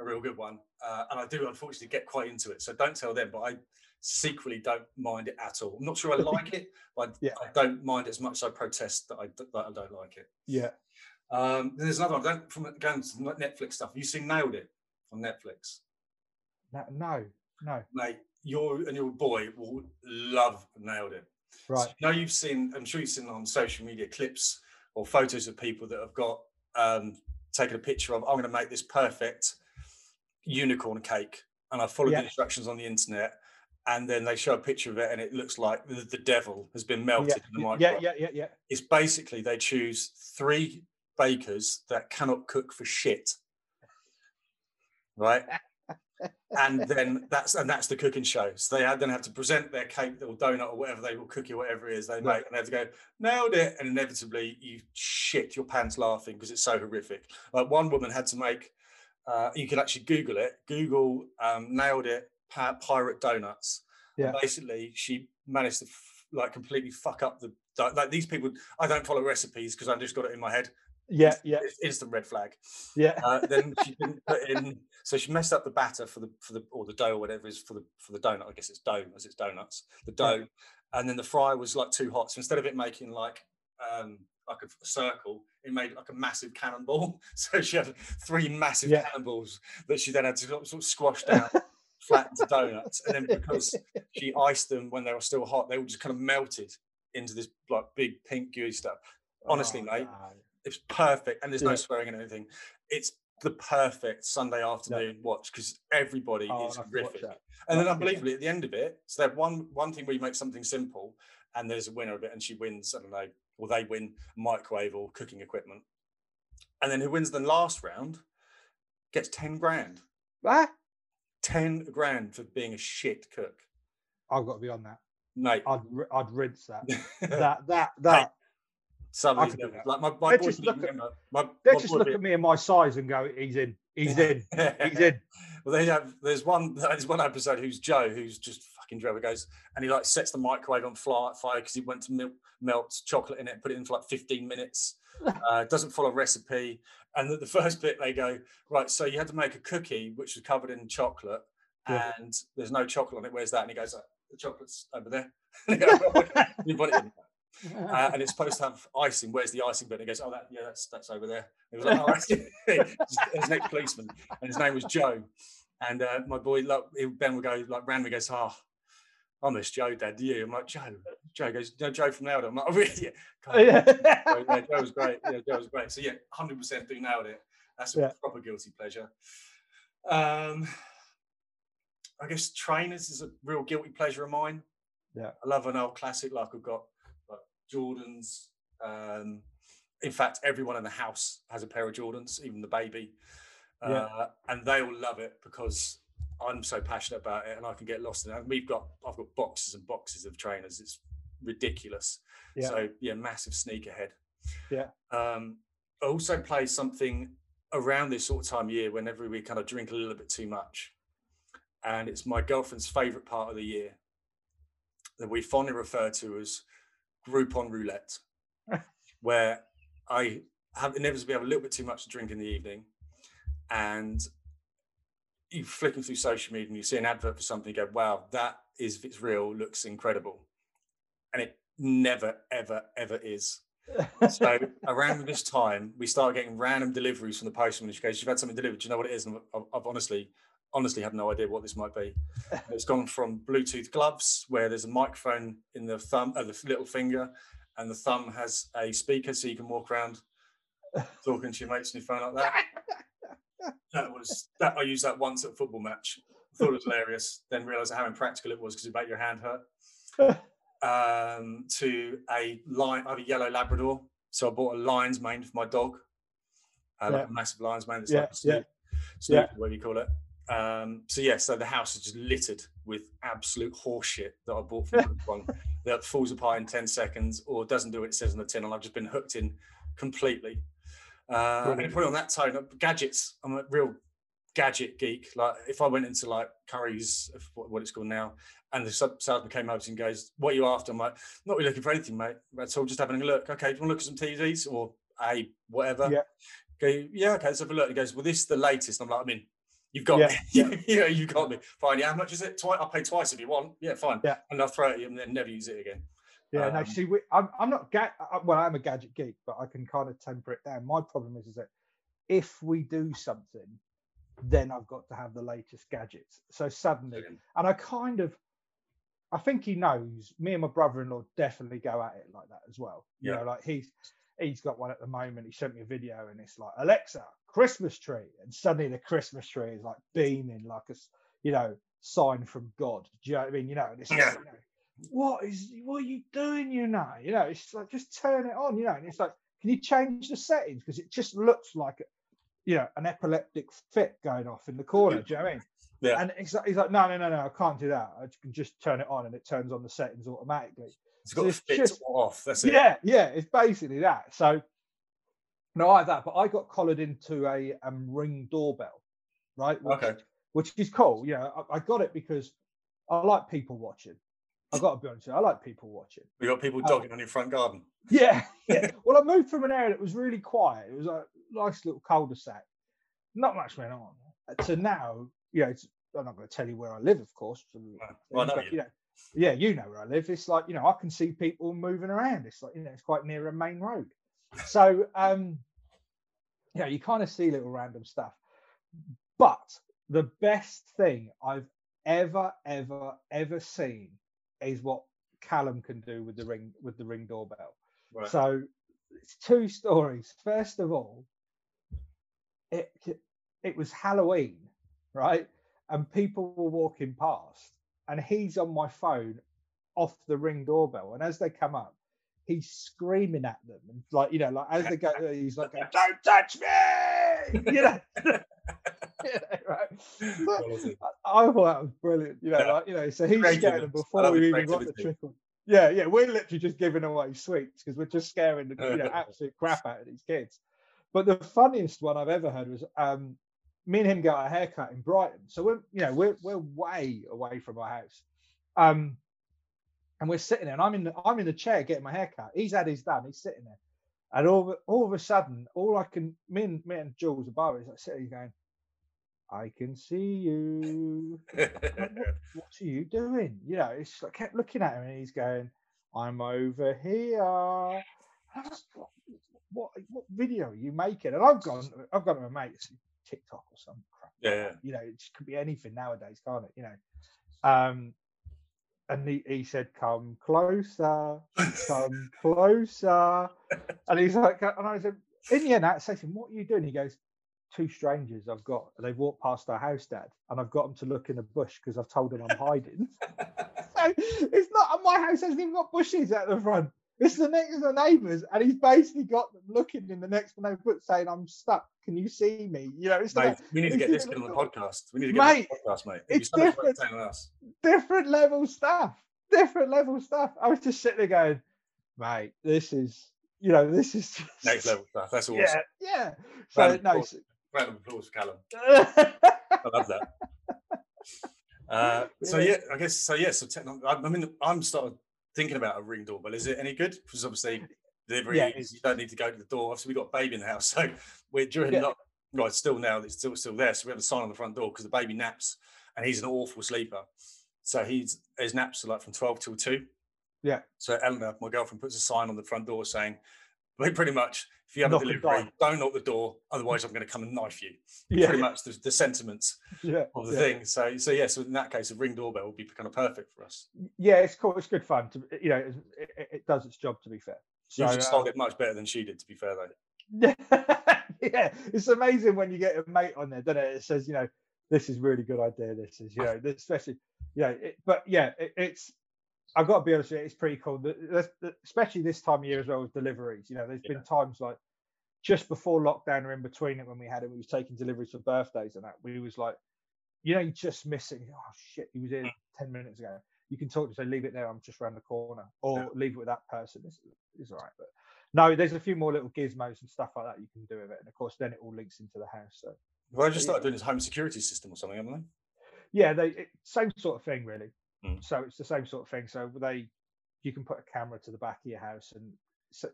a real good one. Uh, and I do unfortunately get quite into it. So don't tell them, but I secretly don't mind it at all. I'm not sure I like it, but Yeah. I don't mind it as much as I protest that I, that I don't like it. yeah. Um, there's another one. Don't, from going to Netflix stuff. You seen Nailed It on Netflix, No, no, no. mate. You and your boy will love Nailed It. Right. So, you know, you've seen. I'm sure you've seen on social media clips or photos of people that have got um, taken a picture of. I'm going to make this perfect unicorn cake, and I followed Yeah. the instructions on the internet. And then they show a picture of it, and it looks like the, the devil has been melted Yeah, in the microwave. yeah, yeah, yeah. Yeah. It's basically they choose three bakers that cannot cook for shit, right? and then that's and that's the cooking show. So they then have to present their cake or donut or whatever they will cookie, whatever it is they make, and they have to go nailed it, and inevitably you shit your pants laughing because it's so horrific. Like one woman had to make. Uh, you can actually Google it. Google um, nailed it pirate donuts. And Yeah. basically, she managed to f- like completely fuck up the like these people. I don't follow recipes because I've just got it in my head. Yeah, yeah, It's instant red flag. yeah. Uh, then she didn't put in, so she messed up the batter for the for the or the dough or whatever it is for the for the donut. I guess it's dough as it's donuts. The Yeah. dough, and then the fry was like too hot. So instead of it making like um like a, circle, it made like a massive cannonball. So she had three massive Yeah. cannonballs that she then had to sort of, squash down, flat into donuts. And then because she iced them when they were still hot, they all just kind of melted into this like big pink gooey stuff. Honestly, Oh, mate, no. it's perfect and there's no swearing and anything it's the perfect sunday afternoon watch because everybody Oh, is I'll have to watch horrific and then Yeah. unbelievably at the end of it so they have one one thing where you make something simple and there's a winner of it and she wins i don't know or they win microwave or cooking equipment and then who wins the last round gets 10 grand Ah, 10 grand for being a shit cook I've got to be on that. mate I'd I'd rinse that. That that that. some I of these could do that. like my, my Let's just look at- my, They just boy look at me and my size and go, he's in, he's in, he's in. Well, they have. There's one. There's one episode who's Joe, who's just Trevor goes, and he like sets the microwave on fire because he went to melt, melt chocolate in it, put it in for like 15 minutes. Uh, doesn't follow recipe, and the, the first bit they go right. So you had to make a cookie which was covered in chocolate, Yeah. and there's no chocolate on it. Where's that? And he goes, "Uh, the chocolate's over there. And "Okay." you put it in. Uh, and it's supposed to have icing. Where's the icing bit? And he goes, oh, that yeah, that's that's over there. He was like, oh, that's his next policeman, and his name was Joe. And uh, my boy, like, Ben would go, like, ran me, goes, oh, I miss Joe, Dad. Do you? I'm like, Joe. Joe goes, no, Joe from Nailed It. I'm like, oh, really? Yeah. God, yeah. Joe, yeah, Joe was great. Yeah, Joe was great. So yeah, hundred percent do nailed it. That's a Yeah. proper guilty pleasure. Um, I guess trainers is a real guilty pleasure of mine. Yeah. I love an old classic like I've got like Jordans. Um, in fact, everyone in the house has a pair of Jordans, even the baby, Yeah. uh, and they all love it because I'm so passionate about it, and I can get lost in it. And we've got I've got boxes and boxes of trainers. It's ridiculous. Yeah. So yeah, massive sneakerhead. Yeah. Um, I also play something around this sort of time of year whenever we kind of drink a little bit too much. And it's my girlfriend's favorite part of the year that we fondly refer to as Groupon roulette, where I have inevitably have a little bit too much to drink in the evening. And you flicking through social media and you see an advert for something, you go, wow, that is, if it's real, looks incredible. And it never, ever, ever is. So around this time, we start getting random deliveries from the postman. She goes, "You've had something delivered. Do you know what it is?" And I've, I've honestly, honestly, have no idea what this might be. And It's gone from Bluetooth gloves, where there's a microphone in the thumb, uh, the little finger, and the thumb has a speaker, so you can walk around talking to your mates on your phone like that. That was that. I used that once at a football match. Thought it was hilarious. Then realised how impractical it was because it made your hand hurt um, to a lion. I have a yellow Labrador, so I bought a lion's mane for my dog, uh, like a massive lion's mane. That's Yeah, like a yeah, snoot, snoot, whatever you call it. Um, so yeah, so the house is just littered with absolute horseshit that I bought from one that falls apart in ten seconds or doesn't do what it says on the tin, and I've just been hooked in completely. Uh, and put on that tone, uh, gadgets. I'm a real gadget geek. Like if I went into like Curry's, what it's called now, and the salesman came over and goes, "What are you after?" I'm like, "Not really looking for anything, mate. That's all. Just having a look. Okay, do you want to look at some TVs or a whatever?" Yeah. Go, yeah, okay, let's have a look. He goes, Well, this is the latest. I'm like, I mean, you've got yeah, me. Yeah. yeah, you got me. Fine. Yeah, how much is it? Twice I'll pay twice if you want. Yeah, fine. Yeah. And I'll throw it at you and then never use it again. Yeah, um, no, see, we, I'm, I'm not, ga- well, I'm a gadget geek, but I can kind of temper it down. My problem is, is that if we do something, then I've got to have the latest gadgets. So suddenly, and I kind of, I think he knows me and my brother-in-law definitely go at it like that as well. Yeah. You know, like he's, he's got one at the moment. He sent me a video and it's like, Alexa, Christmas tree. And suddenly the Christmas tree is like beaming like a, you know, sign from God. Do you know what I mean? You know, and it's yeah. like, you know, what is, what are you doing, you know? You know, it's like, just turn it on, you know, and it's like, can you change the settings? Because it just looks like, you know, an epileptic fit going off in the corner. do you know what I mean? Yeah. And he's like, he's like, no, no, no, no, I can't do that. I can just turn it on and it turns on the settings automatically. It's got so fit just, off. That's it. Yeah, yeah, it's basically that. So no, I have that, but I got collared into a um, ring doorbell, right? Which, okay. Which is cool. Yeah, I, I, got it because I like people watching. I got to be honest, you, I like people watching. We got people dogging um, on your front garden. Yeah, yeah. well, I moved from an area that was really quiet. It was a nice little cul-de-sac. Not much went on. So now, you know, I'm not going to tell you where I live, of course. Well, know you. you know, yeah, you know where I live. It's like, you know, I can see people moving around. It's like, you know, it's quite near a main road. So, um, you know, you kind of see little random stuff. But the best thing I've ever, ever, ever seen is what Callum can do with the ring with the ring doorbell. Right. So it's two stories. First of all, it it was Halloween, right? And people were walking past and he's on my phone off the ring doorbell. And as they come up, he's screaming at them and like you know, like as they go, he's like, "Don't touch me!" You know. right. I, I, thought that was brilliant. You know, yeah. like you know, so he's scaring them before we even got the trickle. Yeah, yeah, we're literally just giving away sweets because we're just scaring the you know absolute crap out of these kids. But the funniest one I've ever heard was um, me and him got a haircut in Brighton. So we're, you know, we're we're way away from our house. Um, and we're sitting there, and I'm in the I'm in the chair getting my haircut. He's had his done, he's sitting there. And all, all of a sudden, all I can me and me and Jules above is like sitting going, I can see you. like, what, what, are you doing? You know, it's like kept looking at him and he's going, I'm over here. what, what, what video are you making? And I've gone, I've gone to my mate, TikTok or some crap. Yeah. You know, it could be anything nowadays, can't it? You know. Um, and he, he said, "Come closer, come closer," and he's like, and I said, "In the end, that session, what are you doing?" He goes, two strangers I've got, they've walked past our house, Dad, and I've got them to look in the bush because I've told them I'm hiding. so it's not, my house hasn't even got bushes at the front. It's the next the neighbours, and he's basically got them looking in the next one they put saying, "I'm stuck. Can you see me?" You know, it's mate, like, we need to get this on the podcast. We need to get mate, this podcast, mate. It's different, different level stuff. Different level stuff. I was just sitting there going, "Mate, this is." You know, this is just, next level stuff. That's awesome. Yeah, yeah. So round no, applause, round of applause for Callum. I love that. Uh, so yeah, I guess so. Yeah, so. I mean, I'm started thinking about a ring doorbell. Is it any good? Because obviously delivery, yeah, you don't need to go to the door. Obviously, we've got a baby in the house, so we're during yeah. not right still now. It's still still there, so we have a sign on the front door because the baby naps, and he's an awful sleeper. So he's his naps are like from twelve till two. Yeah. So Eleanor, my girlfriend, puts a sign on the front door saying, pretty much, if you have knock a delivery, don't knock the door, otherwise I'm going to come and knife you. Yeah. Pretty much the, the sentiments yeah. of the yeah. thing. So, so yeah. So in that case, a ring doorbell would be kind of perfect for us. Yeah, it's cool. It's good fun. To you know, it, it, it does its job. To be fair, so, you just um, it much better than she did. To be fair, though. yeah, it's amazing when you get a mate on there, doesn't it? It says, you know, this is really good idea. This is, you know, especially, you know, it, but yeah, it, it's I've got to be honest with you, it's pretty cool. Especially this time of year as well with deliveries. You know, there's yeah. been times like just before lockdown or in between it when we had it, we was taking deliveries for birthdays and that. We was like, you know, you're just missing. Oh shit, he was in ten minutes ago. You can talk to say, leave it there. I'm just around the corner, or Yeah. leave it with that person. It's, it's all right, but no, there's a few more little gizmos and stuff like that you can do with it, and of course, then it all links into the house. So Well, I just started doing this home security system or something, haven't they? yeah, they it, same sort of thing really. Mm. So it's the same sort of thing. So they, you can put a camera to the back of your house and so,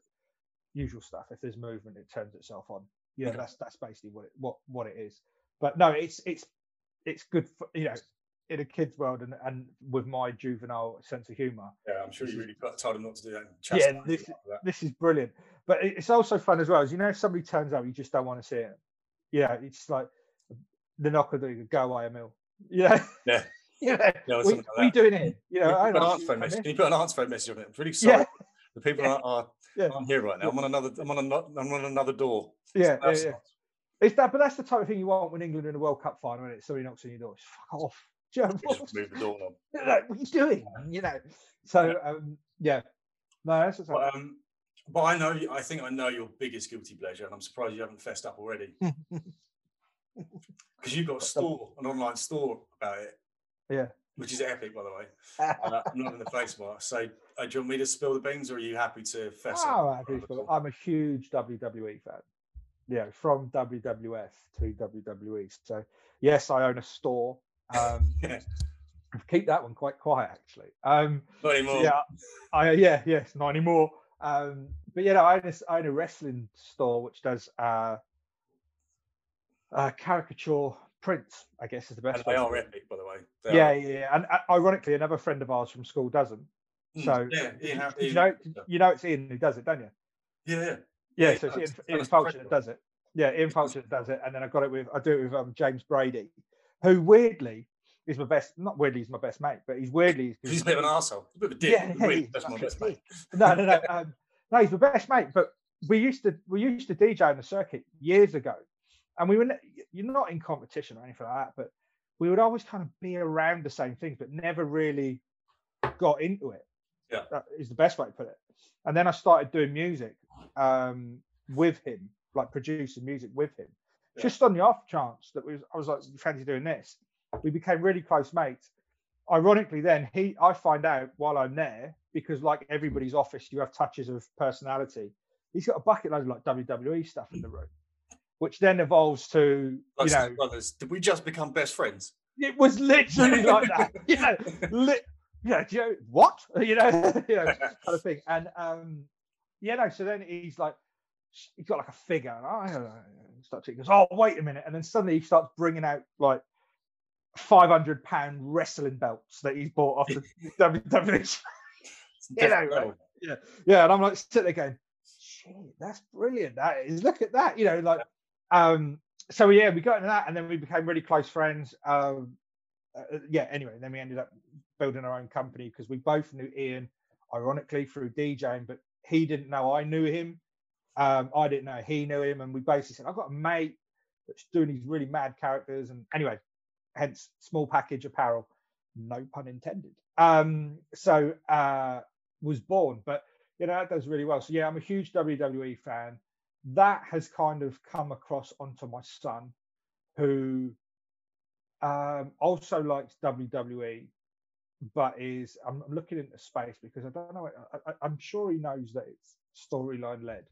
usual stuff. If there's movement, it turns itself on. Yeah, Okay. that's that's basically what it what what it is. But no, it's it's it's good for you know in a kid's world and and with my juvenile sense of humour. Yeah, I'm sure you really got- told him not to do that. Yeah, this- that. This is brilliant. But it's also fun as well. As you know, if somebody turns up, you just don't want to see it. Yeah, it's like the knock of the go away a mill. Yeah. Yeah. Yeah. Yeah, we, like what are you doing here? You know, Can you I put an know, answer phone message? Can you put an answer phone message on it? I'm really sorry. Yeah. The people Yeah. are, are Yeah. aren't here right now. I'm on another. I'm on another. I'm on another door. Yeah, yeah, yeah. It's that, but that's the type of thing you want when England are in a World Cup final, and it somebody knocks on your door. It's fuck off. Do you know what? Just move the door knob. Like, what are you doing? You know. So um, yeah, no, that's what's But, um, but I know. I think I know your biggest guilty pleasure, and I'm surprised you haven't fessed up already. Because you've got a store, an online store about it, yeah. which is epic, by the way. Uh, I'm not in the face mark. So, uh, do you want me to spill the beans, or are you happy to fess Oh, up? I'm a huge WWE fan. Yeah, from WWF to WWE. So yes, I own a store. Um, Yeah. keep that one quite quiet, actually. Um, Not anymore. yeah, I yeah yes, not anymore. Um, but yeah, no, I own, a, I own a wrestling store which does uh, uh, caricature prints. I guess is the best. And they are epic, by the way. They Yeah, are. yeah, yeah. And uh, ironically, another friend of ours from school doesn't. Mm, So yeah, Ian, you know, you know, it's Ian who does it, don't you? yeah, yeah. Yeah, he so it's does. Ian, Ian Fulcher that does it. Yeah, Ian Fulcher does it, and then I got it with I do it with um, James Brady, who weirdly is my best. Not weirdly, he's my best mate, but he's weirdly. He's a bit of an arsehole. He's a bit of a dick. Yeah, yeah, he's that's my best mate. No, no, no. Um, no, he's my best mate. But we used to we used to DJ on the circuit years ago, and we were you're not in competition or anything like that, but we would always kind of be around the same things, but never really got into it. Yeah. that is the best way to put it. And then I started doing music um, with him, like producing music with him, Yeah. just on the off chance that we was, I was like, "You fancy doing this?" We became really close mates. Ironically, then he, I find out while I'm there because, like everybody's office, you have touches of personality. He's got a bucket load of like WWE stuff in the room, which then evolves to Like you know brothers, did we just become best friends? it was literally like that. Yeah, li- yeah. You know what? You know, you know, kind of thing. And um, yeah, no. So then he's like, he's got like a figure, and I don't. Starts he goes, oh wait a minute, and then suddenly he starts bringing out like five hundred pound wrestling belts that he's bought off the WWE. You know, level. Yeah, and I'm like sitting there going, shit, that's brilliant. That is, look at that. You know, like, um, so yeah, we got into that, and then we became really close friends. Um, uh, yeah, anyway, then we ended up building our own company because we both knew Ian, ironically, through DJing, but he didn't know I knew him. Um, I didn't know he knew him, and we basically said, I've got a mate that's doing these really mad characters, and anyway, hence small package apparel, no pun intended. Um, so uh, was born, but you know that does really well. So yeah, I'm a huge WWE fan. That has kind of come across onto my son, who um, also likes WWE, but is I'm I'm looking into space because I don't know. I, I'm sure he knows that it's storyline led.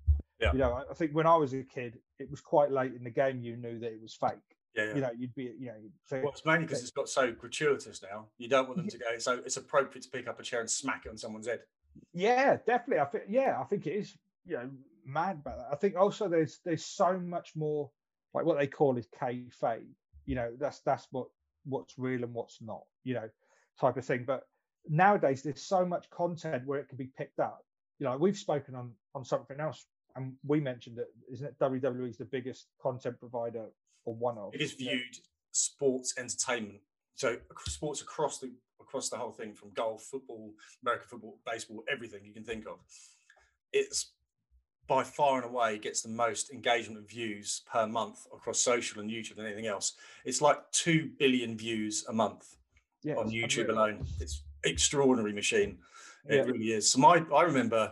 Yeah. You know, I, think when I was a kid, it was quite late in the game. You knew that it was fake. Yeah, yeah. You know, you'd be, you know, so Well, it's mainly because it's got so gratuitous now. You don't want them to go. So it's appropriate to pick up a chair and smack it on someone's head. Yeah, definitely. I think yeah, I think it is, you know, mad about that. I think also there's there's so much more like what they call is kayfabe. You know, that's that's what what's real and what's not, you know, type of thing. But nowadays there's so much content where it can be picked up. You know, we've spoken on on something else and we mentioned that isn't it WWE is the biggest content provider or one of It is viewed sports entertainment. So sports across the across the whole thing, from golf, football, American football, baseball, everything you can think of. It's by far and away gets the most engagement and views per month across social and YouTube than anything else. It's like two billion views a month yeah, on YouTube unreal. alone. It's extraordinary machine. It Yeah. really is. So my I remember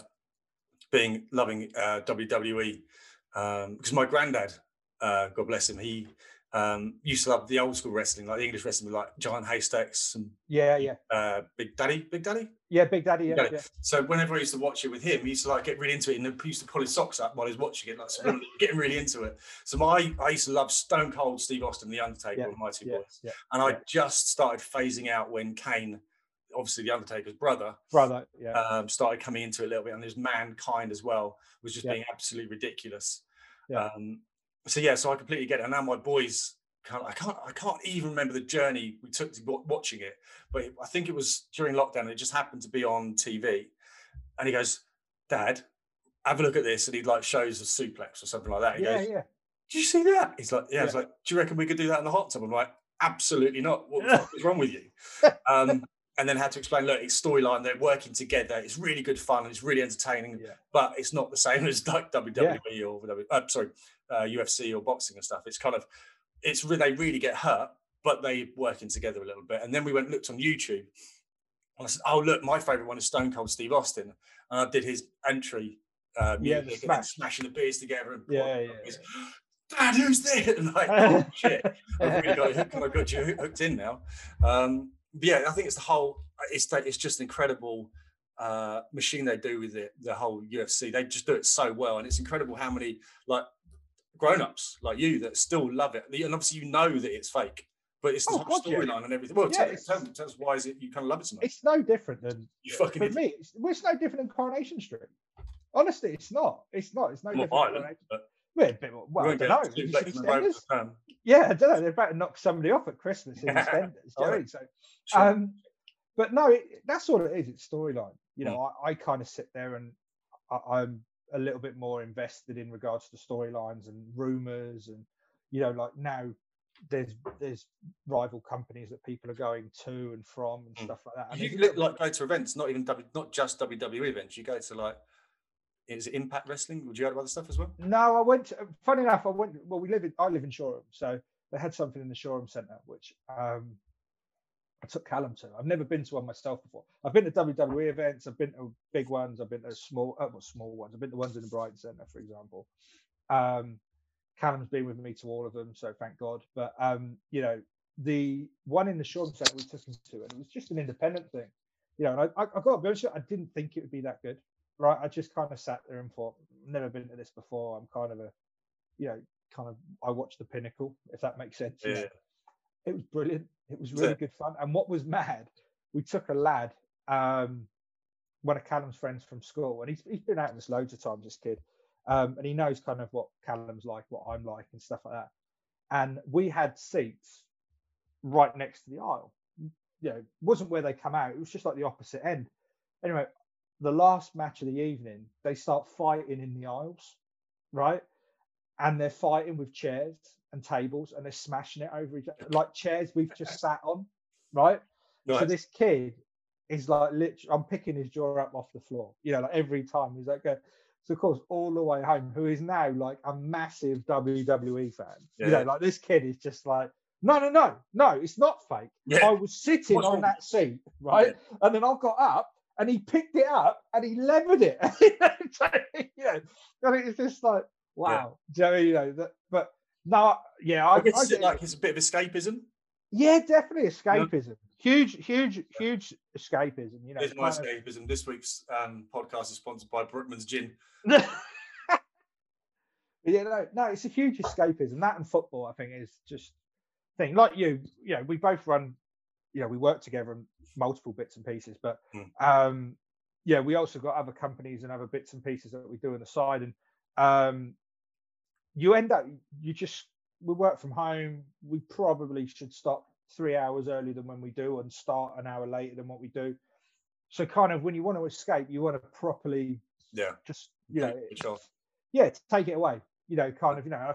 being loving uh, WWE um, because my granddad, uh, God bless him, he Um, used to love the old school wrestling, like the English wrestling, like Giant Haystacks and Yeah, yeah, uh, Big Daddy, Big Daddy. yeah. Big Daddy. Yeah, Daddy. yeah. So whenever I used to watch it with him, he used to like get really into it, and he used to pull his socks up while he was watching it, like so getting really into it. So my, I used to love Stone Cold Steve Austin, The Undertaker, Yeah, my two yeah, boys, yeah. and I just started phasing out when Kane, obviously The Undertaker's brother, Brother. Yeah. um, started coming into it a little bit, and there's mankind as well was just Yeah. being absolutely ridiculous. Yeah. Um, so yeah, so I completely get it. And now my boys, can't, I can't, I can't even remember the journey we took to watching it, but I think it was during lockdown. and It just happened to be on TV, and he goes, "Dad, have a look at this," and he like shows a suplex or something like that. He yeah, goes, yeah. "Did you see that?" He's like, "Yeah." I was like, "Do you reckon we could do that in the hot tub?" I'm like, "Absolutely not. What the fuck is wrong with you?" Um, and then had to explain, look, it's storyline. They're working together. It's really good fun. and It's really entertaining, Yeah. but it's not the same as like WWE or W- uh, sorry, uh, UFC or boxing and stuff. It's kind of, it's they really get hurt, but they working together a little bit. And then we went looked on YouTube, and I said, oh look, my favorite one is Stone Cold Steve Austin, and I did his entry. Uh, Yeah, the music and then smash. smashing the beers together and Yeah, yeah, Dad, who's there? Like, oh, shit. I've really got, of got you hooked in now. Um, yeah, I think it's the whole. It's that it's just an incredible uh, machine they do with it. The whole UFC, they just do it so well, and it's incredible how many like grown-ups like you that still love it. And obviously, you know that it's fake, but it's the Oh, whole God, yeah. storyline and everything. Well, Yeah, tell, tell, tell us why is it you kind of love it so much? It's no different than You fucking for idiot. me. It's, well, it's no different than Coronation Street. Honestly, it's not. It's not. It's no more different. violent, but Well, a bit more, well, I don't know. too Just black from the road EastEnders? for the term. Yeah, I don't know. They're about to knock somebody off at Christmas in EastEnders. do you know what I mean? So, Sure. um, but no, it, that's all it is. It's storyline. You know, Mm. I, I kind of sit there and I, I'm a little bit more invested in regards to storylines and rumors, and you know, like now there's there's rival companies that people are going to and from and Mm. stuff like that. And you there's a li- little- like go to events, not even w, not just WWE events. You go to like, is it Impact Wrestling? Would you to other stuff as well? No, I went. Funny enough, I went. Well, we live in. I live in Shoreham, so they had something in the Shoreham Centre, which um, I took Callum to. I've never been to one myself before. I've been to WWE events. I've been to big ones. I've been to small, uh, not small ones. I've been to ones in the Brighton Centre, for example. Um, Callum's been with me to all of them, so thank God. But um, you know, the one in the Shoreham Centre we took him to, and it was just an independent thing. You know, and I, I, I got to be honest, I didn't think it would be that good right? I just kind of sat there and thought, never been to this before. I'm kind of a, you know, kind of, I watched the pinnacle, if that makes sense. Yeah. It was brilliant. It was really good fun. And what was mad, we took a lad, um, one of Callum's friends from school, and he's, he's been out with us loads of times, this kid. Um, and he knows kind of what Callum's like, what I'm like, and stuff like that. And we had seats right next to the aisle. You know, wasn't where they come out, it was just like the opposite end. Anyway, the last match of the evening, they start fighting in the aisles, right? And they're fighting with chairs and tables and they're smashing it over each other, like chairs we've just sat on, right? So this kid is like literally, I'm picking his jaw up off the floor, you know, like every time he's like, so of course, all the way home, who is now like a massive WWE fan, you know, like this kid is just like, no, no, no, no, it's not fake. Yeah. I was sitting on that seat, right? And then I got up and he picked it up and he levered it. So, you know, I mean, it's just like, wow. You know, you know that, but no, yeah, I, I guess I like it's a bit of escapism. yeah, definitely escapism. Huge, huge, huge escapism. You know, Here's my of- escapism. This week's um, podcast is sponsored by Brockmans Gin. yeah, no, no, it's a huge escapism. That and football, I think, is just thing. Like you, you know, we both run, you know, we work together on multiple bits and pieces, but Mm. um, yeah, we also got other companies and other bits and pieces that we do on the side, and um, you end up, you just we work from home. We probably should stop three hours earlier than when we do, and start an hour later than what we do. So, kind of, when you want to escape, you want to properly Yeah. just, you know, yeah, to take it away. You know, kind of, you know,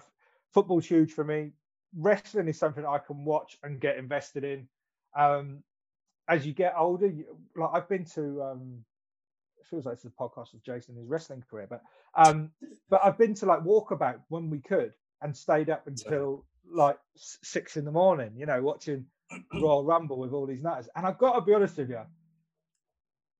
football's huge for me. Wrestling is something I can watch and get invested in. Um, as you get older, you, like I've been to, um, it feels like it's a podcast with Jason his wrestling career, but um, but I've been to like walkabout when we could and stayed up until like six in the morning. You know, watching Royal Rumble with all these nutters. And I've got to be honest with you,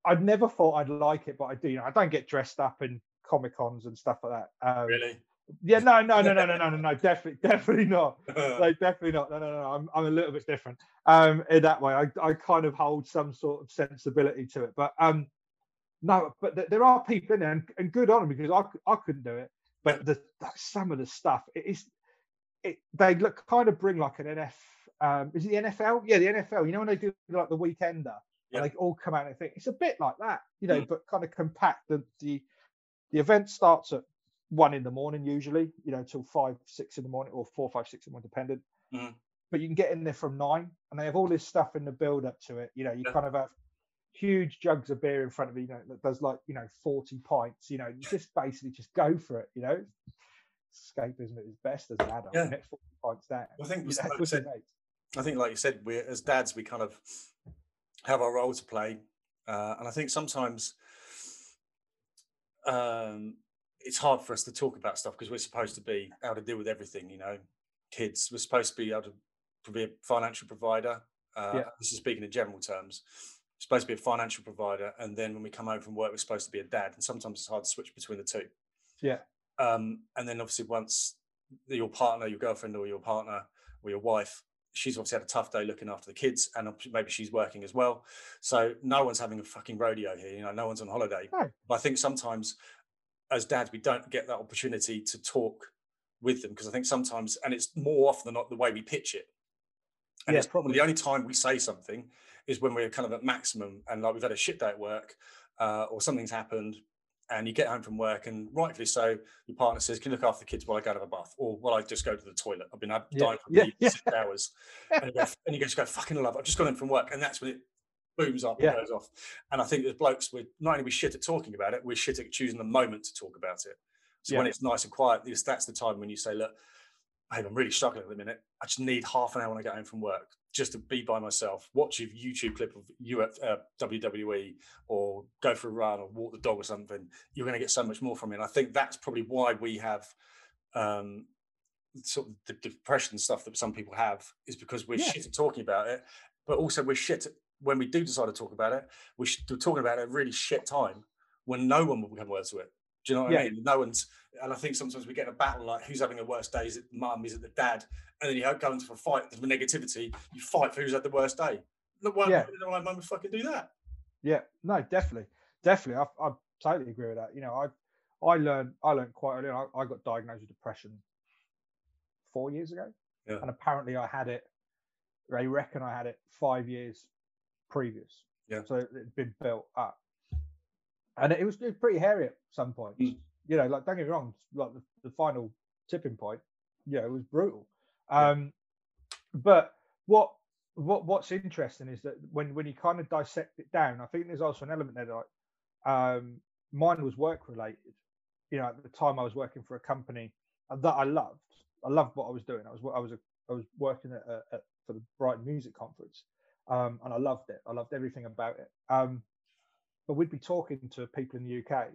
I'd never thought I'd like it, but I do. You know, I don't get dressed up in comic cons and stuff like that. Um, Really? Yeah, no, no, no, no, no, no, no, no, definitely, definitely not. Like, definitely not. No, no, no. I'm, I'm a little bit different. Um, in that way, I, I kind of hold some sort of sensibility to it. But um, no, but th- there are people in there, and, and good on them because I, I couldn't do it. But the some of the stuff it is, it they look kind of bring like an NF. Um, is it the NFL? Yeah, the NFL. You know when they do like the weekender, Yeah. they all come out and think it's a bit like that, you know, Mm. but kind of compact. The the the event starts at one in the morning usually, you know, till five, six in the morning, or four, five, six in the morning, dependent. Mhm. But you can get in there from nine, and they have all this stuff in the build up to it. You know, you Yeah. kind of have huge jugs of beer in front of you, you know, that does like you know forty pints. You know, you just basically just go for it. You know, escapism at its best as an adult. Yeah. it's forty pints down. I think You know, like I said. I think, like you said, we as dads, we kind of have our role to play, uh, and I think sometimes um, it's hard for us to talk about stuff because we're supposed to be able to deal with everything. You know, kids, we're supposed to be able to be a financial provider. Uh, Yeah. This is speaking in general terms. We're supposed to be a financial provider, and then when we come home from work, we're supposed to be a dad, and sometimes it's hard to switch between the two. Yeah. Um, and then obviously once your partner, your girlfriend, or your partner, or your wife she's obviously had a tough day looking after the kids and maybe she's working as well so no one's having a fucking rodeo here you know no one's on holiday No. but i think sometimes as dads we don't get that opportunity to talk with them because i think sometimes and it's more often than not the way we pitch it. And Yeah, it's probably the only time we say something is when we're kind of at maximum and like we've had a shit day at work uh, or something's happened and you get home from work and rightfully so your partner says can you look after the kids while i go to the bath? Or while i just go to the toilet. I've been Yeah, dying for yeah, six hours. And you, go, and you just go fucking love i've just got in from work. And that's when it booms up Yeah. and goes off and i think as blokes we're not only we shit at talking about it we're shit at choosing the moment to talk about it so when it's nice and quiet that's the time when you say look babe, I'm really struggling at the minute. I just need half an hour when I get home from work just to be by myself, watch a YouTube clip of UF, uh, WWE or go for a run or walk the dog or something. You're going to get so much more from it. And I think that's probably why we have um, sort of the depression stuff that some people have is because we're Yeah. shit at talking about it, but also we're shit at, when we do decide to talk about it. We're, talking about it at a really shit time when no one will become words to it. Do you know what I mean? No one's, and I think sometimes we get in a battle like who's having the worst day? Is it the mum? Is it the dad? And then you go into a fight with negativity. You fight for who's had the worst day. Look, why Yeah. why why mum fucking do that? Yeah, no, definitely, definitely. I, I totally agree with that. You know, I I learned I learned quite early. I, I got diagnosed with depression four years ago, Yeah. and apparently I had it. They reckon I had it five years previous. Yeah. So it'd been built up, and it was, it was pretty hairy at some points. Mm. You know, like don't get me wrong, like the, the final tipping point, you know, it was brutal. Yeah. Um, but what what what's interesting is that when when you kind of dissect it down, I think there's also an element there that like, um, mine was work related. You know, at the time I was working for a company that I loved. I loved what I was doing. I was I was a, I was working at, a, at for the Brighton Music Conference, um, and I loved it. I loved everything about it. Um, but we'd be talking to people in the UK,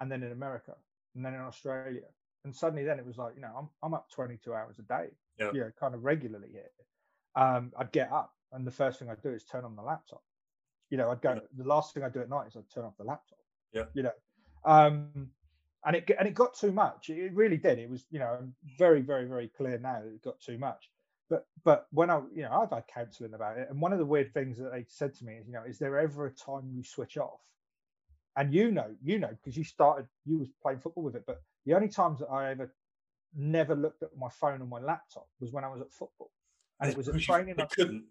and then in America, and then in Australia, and suddenly then it was like, you know, I'm I'm up 22 hours a day, Yeah. you know, kind of regularly here. Um, I'd get up, and the first thing I'd do is turn on the laptop. You know, I'd go. Yeah. The last thing I do at night is I'd turn off the laptop. Yeah. You know, um, and it and it got too much. It really did. It was, you know, very, very, very clear now that it got too much. But but when I, you know, I've had counselling about it, and one of the weird things that they said to me is, you know, is there ever a time you switch off? And you know, you know, because you started, you was playing football with it. But the only times that I ever never looked at my phone or my laptop was when I was at football, and it was a because training. You couldn't,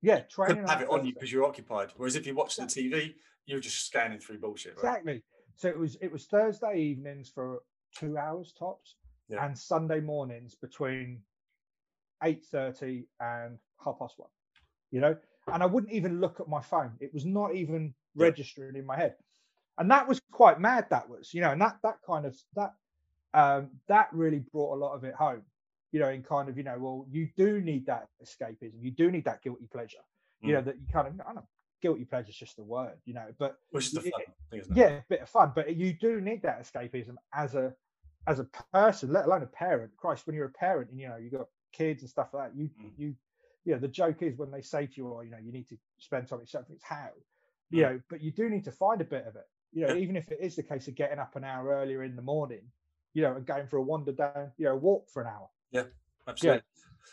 yeah, training. couldn't have it on you because you're occupied. Whereas if you watch the TV, you're just scanning through bullshit. Right? Exactly. So it was it was Thursday evenings for two hours tops, Yeah. and Sunday mornings between eight thirty and half past one. You know, and I wouldn't even look at my phone. It was not even registering in my head, and that was quite mad. That was, you know, and that that kind of that um that really brought a lot of it home. You know, in kind of you know, well, you do need that escapism. You do need that guilty pleasure. You know, that you kind of I don't know, guilty pleasure is just a word. You know, but Which is the fun thing, isn't it? yeah, a bit of fun, but you do need that escapism as a as a person, let alone a parent. Christ, when you're a parent and you know you've got kids and stuff like that, you Mm. you you know the joke is when they say to you, "Oh, you know, you need to spend time with yourself." It's how, you Mm. know, but you do need to find a bit of it. You know, Yeah. even if it is the case of getting up an hour earlier in the morning, you know, and going for a wander down, you know, walk for an hour. Yeah, absolutely.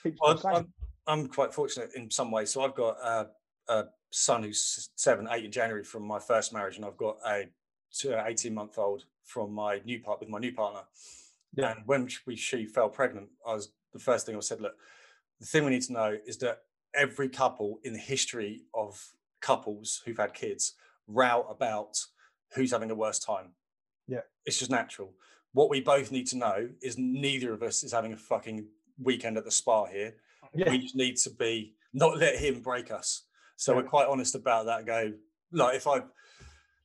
Yeah, well, I'm, I'm, quite fortunate in some ways. So I've got a, a, son who's seven, eight in January from my first marriage, and I've got a 18 month old from my new part with my new partner. Yeah. And when we, she fell pregnant, I was the first thing I said, look, the thing we need to know is that every couple in the history of couples who've had kids route about who's having a worse time. Yeah. It's just natural. What we both need to know is neither of us is having a fucking weekend at the spa here. Yeah. We just need to be not let him break us. So yeah. we're quite honest about that. Go like if I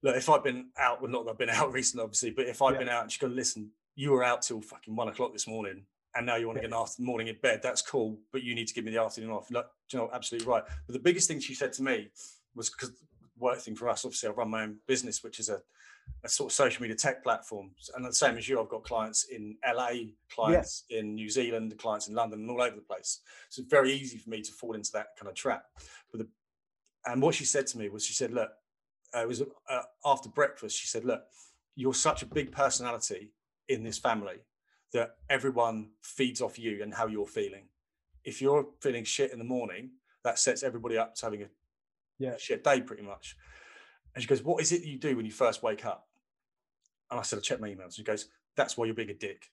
look if I've been out, well not that I've been out recently, obviously, but if I've yeah. been out and to listen, you were out till fucking one o'clock this morning, and now you want to get an after morning in bed. That's cool, but you need to give me the afternoon off. Like, you know, absolutely right. But the biggest thing she said to me was because work thing for us. Obviously, I run my own business, which is a, a sort of social media tech platform. And the same as you, I've got clients in LA, clients yeah. in New Zealand, clients in London, and all over the place. So it's very easy for me to fall into that kind of trap. But the, and what she said to me was, she said, "Look, uh, it was uh, after breakfast. She said, look, you're such a big personality in this family that everyone feeds off you and how you're feeling. If you're feeling shit in the morning, that sets everybody up to having a yeah. shit day pretty much. And she goes, What is it you do when you first wake up? And I said, I check my emails. She goes, That's why you're being a dick.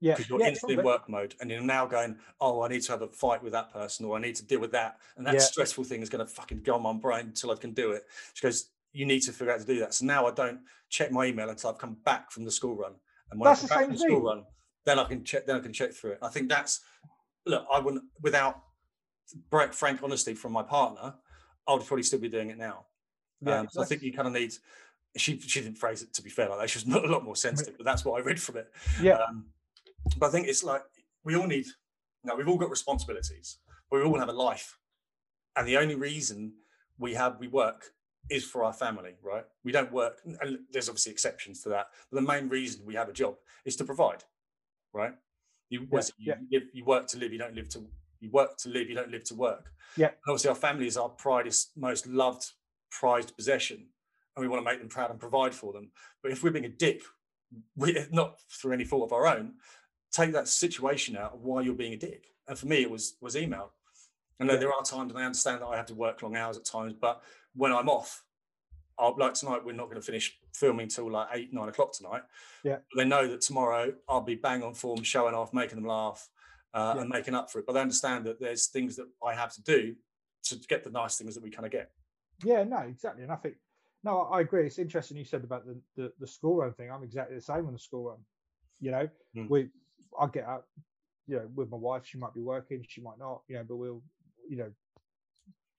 Yeah. Because you're yeah, instantly in work mode and you're now going, Oh, I need to have a fight with that person or I need to deal with that. And that yeah. stressful thing is going to fucking go on my brain until I can do it. She goes, You need to figure out to do that. So now I don't check my email until I've come back from the school run. And when that's I come back from the school run, then I can check then I can check through it. I think that's look, I wouldn't without frank honesty from my partner, I would probably still be doing it now. Yeah, um, so I think you kind of need. She she didn't phrase it to be fair like that. She was a lot more sensitive, but that's what I read from it. Yeah. Um, but I think it's like we all need. Now we've all got responsibilities, but we all have a life, and the only reason we have we work is for our family, right? We don't work, and there's obviously exceptions to that, but the main reason we have a job is to provide, right? You, yeah, you, yeah. you work to live, you don't live to you work to live, you don't live to work. Yeah. And obviously, our family is our proudest, most loved, prized possession, and we want to make them proud and provide for them. But if we're being a dick, we, not through any fault of our own, take that situation out of why you're being a dick. And for me, it was was email. And there are times, and I understand that I have to work long hours at times, but when I'm off, I'll, like tonight, we're not going to finish filming till like eight, nine o'clock tonight. Yeah. But they know that tomorrow I'll be bang on form, showing off, making them laugh, uh, yeah. and making up for it. But they understand that there's things that I have to do to get the nice things that we kind of get. Yeah, no, exactly. And I think, no, I agree. It's interesting you said about the, the, the school run thing. I'm exactly the same on the school run. You know, mm. we, I get up, you know, with my wife, she might be working, she might not, you know, but we'll, you know,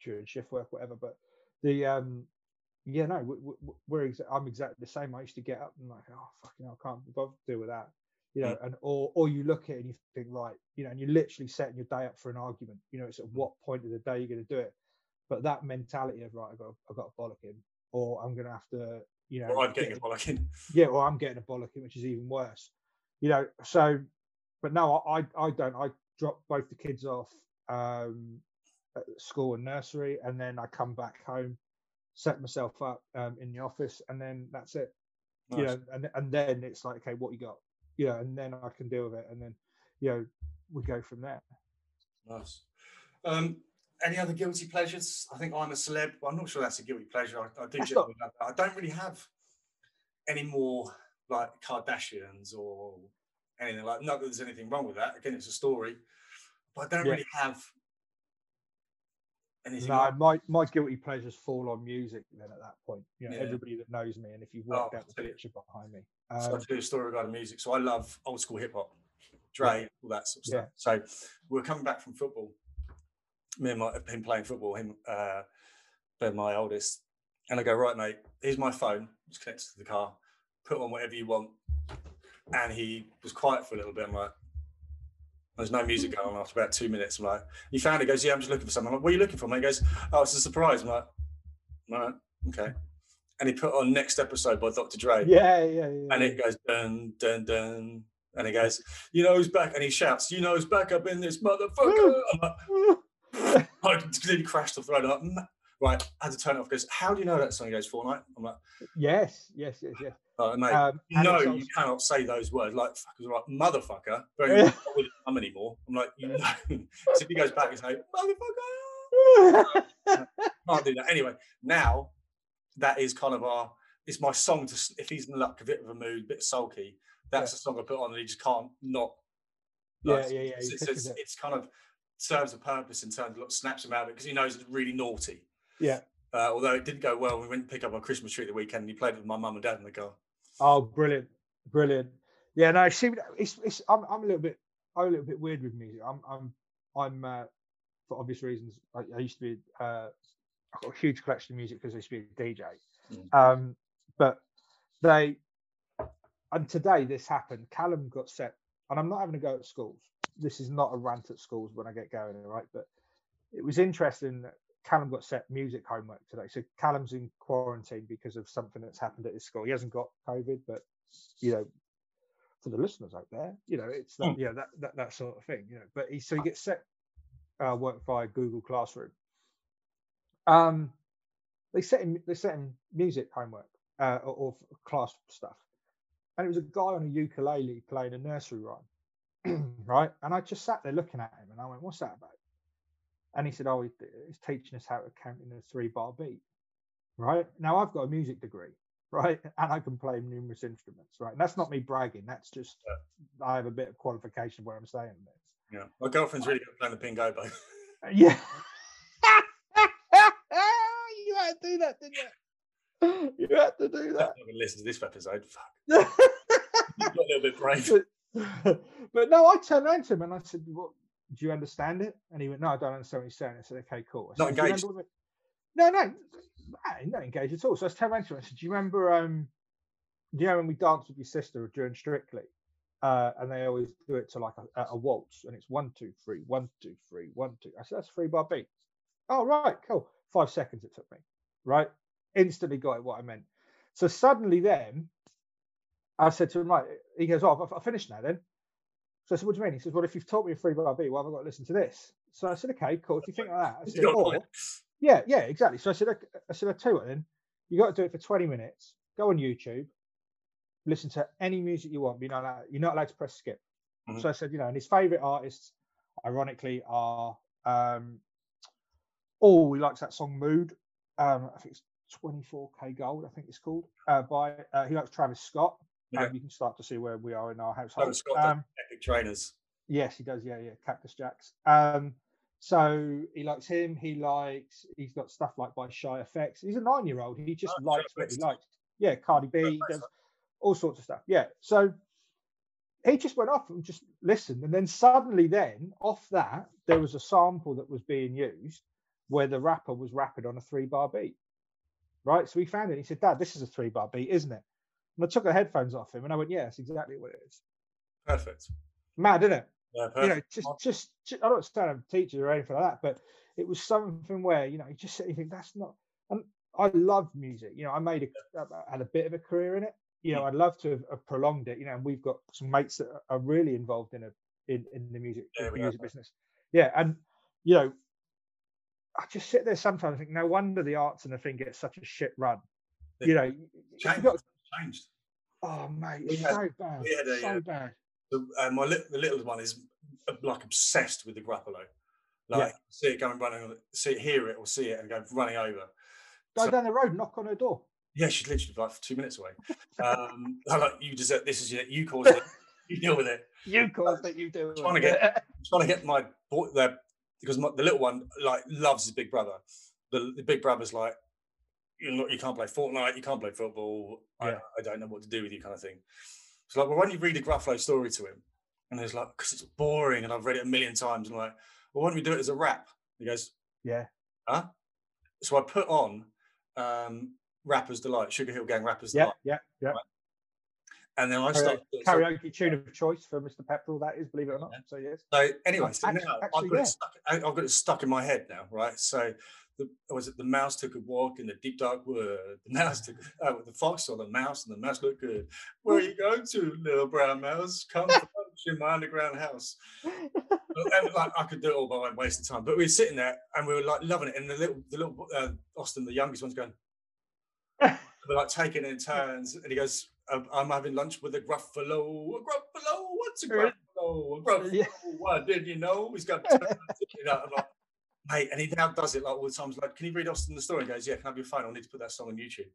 during shift work, whatever. But the, um, yeah, no, we, are exa- I'm exactly the same. I used to get up and like, oh fucking, hell, I can't bother deal with that you know, and or or you look at it and you think, right, you know, and you're literally setting your day up for an argument. You know, it's at mm. what point of the day you're going to do it. But that mentality of right, I've got I've got a bollocking, or I'm going to have to, you know, or I'm getting get, a bollocking. Yeah, or I'm getting a bollocking, which is even worse. You know, so, but no, I I don't. I drop both the kids off um, at school and nursery, and then I come back home, set myself up um, in the office, and then that's it. Nice. You know, and and then it's like, okay, what you got? you know, and then I can deal with it, and then you know we go from there. Nice. Um, any other guilty pleasures? I think I'm a celeb. I'm not sure that's a guilty pleasure. I, I do. Not... I don't really have any more like Kardashians or anything like. Not that there's anything wrong with that. Again, it's a story, but I don't yeah. really have anything. No, my my guilty pleasures fall on music. Then at that point, you know, yeah. everybody that knows me, and if you've worked oh, out the picture behind me, um, so I do a story regarding music. So I love old school hip hop, Dre, yeah. all that sort of stuff. So we are coming back from football. Me and my, him playing football, him, uh, Ben, my oldest, and I go, right, mate, here's my phone. It's connected to the car. Put on whatever you want. And he was quiet for a little bit. I'm like, there's no music hmm. going on after about two minutes. I'm like, you found it? He goes, yeah, I'm just looking for something. I'm like, what are you looking for? And he goes, oh, it's a surprise. I'm like, all right, okay and he put on next episode by Dr. Dre. Yeah, yeah, yeah. And it goes dun dun dun, and he goes, "You know who's back?" And he shouts, "You know who's back up in this motherfucker!" I'm like, I completely crashed the throne. I'm like, right, I had to turn it off. Goes, how do you know that song? He goes, Fortnite. I'm like, yes, yes, yes, yes. oh, mate, Um, you and you cannot say those words like fuckers right motherfucker you're not with mum anymore i'm like you know so if he goes back and say motherfucker can't do that anyway now that is kind of our it's my song to if he's in like a bit of a mood a bit sulky that's the song i put on and he just can't not yeah, like, yeah, yeah. it's, it's, it's, it's kind of serves a purpose in terms of like, snaps him out of it because he knows it's really naughty Yeah. uh, although it didn't go well we went to pick up our christmas tree the weekend and he played it with my mum and dad in the car Oh, brilliant, brilliant. Yeah, no, see, it's, it's I'm, I'm a little bit, I'm a little bit weird with music. I'm, I'm, I'm, uh, for obvious reasons. I, I used to be, uh, I've got a huge collection of music because I used to be a DJ. Mm. Um, but they, and today this happened. Callum got set, and I'm not having to go at schools. This is not a rant at schools when I get going, right? But it was interesting that Callum got set music homework today. So Callum's in quarantine because of something that's happened at his school. He hasn't got COVID, but you know, for the listeners out there, you know, it's that, Hmm. yeah, that, that that sort of thing, you know. But he so he gets set uh, work via Google Classroom. Um, they set him they set him music homework uh, or, or class stuff, and it was a guy on a ukulele playing a nursery rhyme, right? And I just sat there looking at him, and I went, "What's that about?" And he said, "Oh, he's teaching us how to count in a three-bar beat." Right now, I've got a music degree, right, and I can play numerous instruments, right. And that's not me bragging. That's just I have a bit of qualification where I'm saying this. yeah my girlfriend's really good at playing the pingo bow. Uh, yeah. you had to do that, didn't you? You had to do that. I'm that. not going to listen to this episode. Fuck. You got a little bit brave. but, but no, I turned around to him and I said, "What? Do you understand it?" And he went, "No, I don't understand what you're saying." I said, "Okay, cool." I Not said, "Do you engaged? No, no, nah, not engaged at all. So I around to him. I said, "Do you remember? Um, do you know when we danced with your sister during Strictly?" Uh, and they always do it to like a, a waltz, and it's one, two, three, one, two, three, one, two. I said, "That's three bar beat." Oh, right, cool. Five seconds it took me. Right, instantly got it what I meant. So suddenly, then I said to him, right, he goes, Oh, I've, I've finished now then. So I said, What do you mean? He says, Well, if you've taught me a three bar beat, why have I got to listen to this? So I said, Okay, cool. If you think like that, I said, or, yeah, yeah, exactly. So I said, "Okay," I said, I tell you what then, you got to do it for 20 minutes, go on YouTube, listen to any music you want, but you're not allowed, you're not allowed to press skip. Mhm. So I said, you know, and his favorite artists, ironically, are, um, oh, he likes that song Mood. Um, I think it's 24kGoldn, I think it's called, uh, by, uh, he likes Travis Scott. Yeah. Um, you can start to see where we are in our household. Travis Scott Um, epic trainers. Yes, he does. Yeah, yeah. Cactus Jacks. Um, so he likes him. He likes. He's got stuff like by Shy FX. He's a nine-year-old. He just Oh, likes what he likes. Yeah, Cardi B he does all sorts of stuff. Yeah. So he just went off and just listened, and then suddenly, then off that, there was a sample that was being used where the rapper was rapping on a three-bar beat. Right. So he found it. He said, "Dad, this is a three-bar beat, isn't it?" And I took the headphones off him, and I went, "Yeah, that's exactly what it is." Perfect. Mad, isn't it? Yeah, you know, perfect. just, just, I don't stand up teacher or anything like that, but it was something where, you know, you just sit and you think that's not, and I love music. You know, I made a, I uh, had a bit of a career in it. You know, mm. I'd love to have, have prolonged it. You know, and we've got some mates that are really involved in a, in, in the music, Yeah, the music business. Yeah. And, you know, I just sit there sometimes and think, no wonder the arts and the thing gets such a shit run. You know, you- you Changed. got, Changed. oh, mate, We it's had- so bad. we had a, so uh, bad. The, uh, my li- the little one is uh, like obsessed with the Gruffalo. Like see it going running, see it, hear it, or see it and go running over. Go so- down the road, knock on her door. Yeah, she's literally like two minutes away. Um, I'm like you deserve this is it. You caused it. You deal with it. You caused it, you do. it. trying to get- I'm trying to get my boy there because my, the little one like loves his big brother. The, the big brother's like, you know, you can't play Fortnite, you can't play football. I, Yeah. I don't know what to do with you, kind of thing. So like, well, why don't you read a Gruffalo story to him? And he's like, because it's boring, and I've read it a million times. And I'm like, well, why don't we do it as a rap? He goes, Yeah. huh? So I put on um, Rappers Delight, Sugarhill Gang Rappers Yeah, Delight, yeah, yeah. yeah. and then I Karaoke, started. so- karaoke tune of choice for Mr. Pepperell, that is, believe it or not. Yeah. So yes. So anyway, so actu- now actually, I've, got yeah. it stuck, I've got it stuck in my head now, right? So the, was it the mouse took a walk in the deep dark wood? The mouse took oh, the fox saw the mouse, and the mouse looked good. Where are you going to, little brown mouse? Come in my underground house. and, like, I could do it all, but wasting time. But we were sitting there and we were like loving it. And the little, the little uh, Austin, the youngest one's going. we're like taking it in turns, and he goes, "I'm- "I'm having lunch with a Gruffalo. A Gruffalo? What's a. Gruffalo? A Gruffalo? Yeah. What did you know? He's got." turns, you know, I'm like, Mate, and he now does it like all the times. Like, can you read Austin the story? He goes, yeah. Can I have your phone? I need to put that song on YouTube.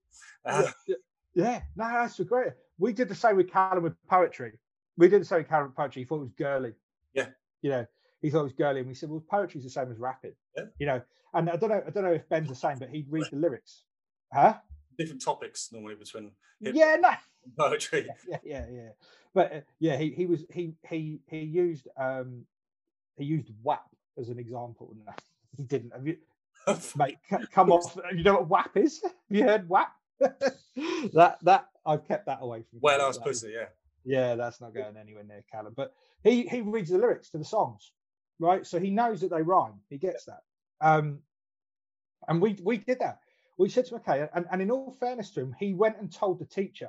Uh, yeah, yeah, no, that's great. We did the same with Callum with poetry. We did the same with Callum with poetry. He thought it was girly. Yeah. You know, he thought it was girly, and we said, well, poetry's the same as rapping. Yeah. You know, and I don't know, I don't know if Ben's the same, but he'd read the lyrics. Huh? different topics normally between Yeah, no. poetry. Yeah, yeah, yeah. But uh, yeah, he he was he he he used um he used WAP as an example. No, he didn't. Have you, mate? Come off. You know what WAP is? Have you heard WAP? that that I've kept that away from. well, Callum. I was That is- pussy, yeah. Yeah, that's not going anywhere near Callum. But he he reads the lyrics to the songs, right? So he knows that they rhyme. He gets that. Um, and we we did that. We said to him, okay, and, and in all fairness to him, he went and told the teacher,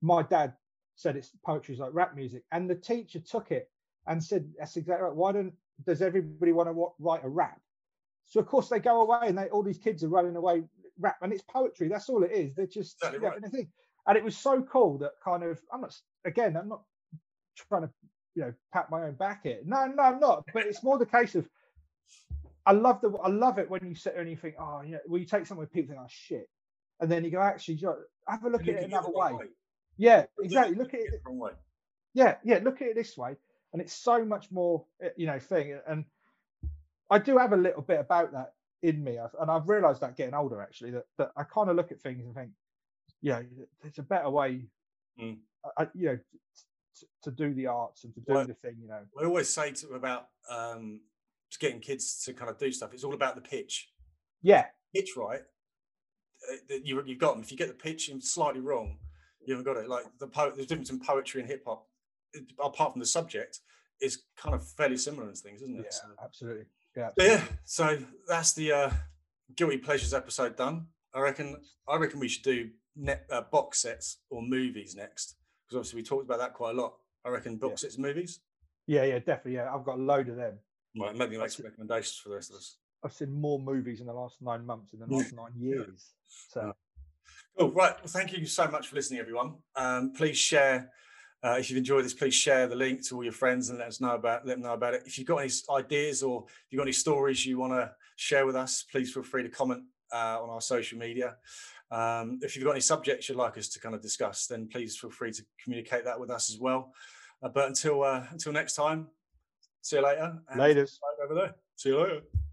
my dad said it's poetry's like rap music, and the teacher took it and said, that's exactly right. Why don't does everybody want to write a rap? So of course they go away and they all these kids are running away rap, and it's poetry. That's all it is. They're just Exactly right. and thing. And it was so cool that kind of I'm not again I'm not trying to you know pat my own back here. No, no, I'm not. But it's more the case of I love the I love it when you sit there and you think, oh, you know, well, you take something people think, oh shit, and then you go, actually, you know, have a look And at it another the wrong way. Yeah, exactly. Look at it. way. Yeah, yeah. Look at it this way, and it's so much more, uh, you know, thing. And I do have a little bit about that in me, and I've realised that getting older actually that that I kind of look at things and think, you know, there's a better way, Mm. I, you know, to, to do the arts and to do Well, the thing, you know. I always say to about um, just getting kids to kind of do stuff. It's all about the pitch. Yeah, Pitch right, uh, that you you've got them. If you get the pitch slightly wrong, you haven't got it. Like the po- the difference in poetry and hip hop, apart from the subject, is kind of fairly similar in things, isn't it? yeah, So- absolutely. Yeah, But yeah, so that's the uh, guilty pleasures episode done. I reckon. I reckon we should do net, uh, box sets or movies next because obviously we talked about that quite a lot. I reckon box sets, and movies. yeah, yeah, definitely. Yeah, I've got a load of them. Right, maybe make some recommendations for the rest of us. I've seen more movies in the last nine months than the last nine years. So Cool. Right. Well, thank you so much for listening, everyone. Um, please share. Uh, if you've enjoyed this, please share the link to all your friends and let us know about. Let them know about it. If you've got any ideas or if you've got any stories you want to share with us, please feel free to comment uh, on our social media. Um, if you've got any subjects you'd like us to kind of discuss, then please feel free to communicate that with us as well. Uh, but until uh, until next time, see you later. and Laters. Over there. See you later.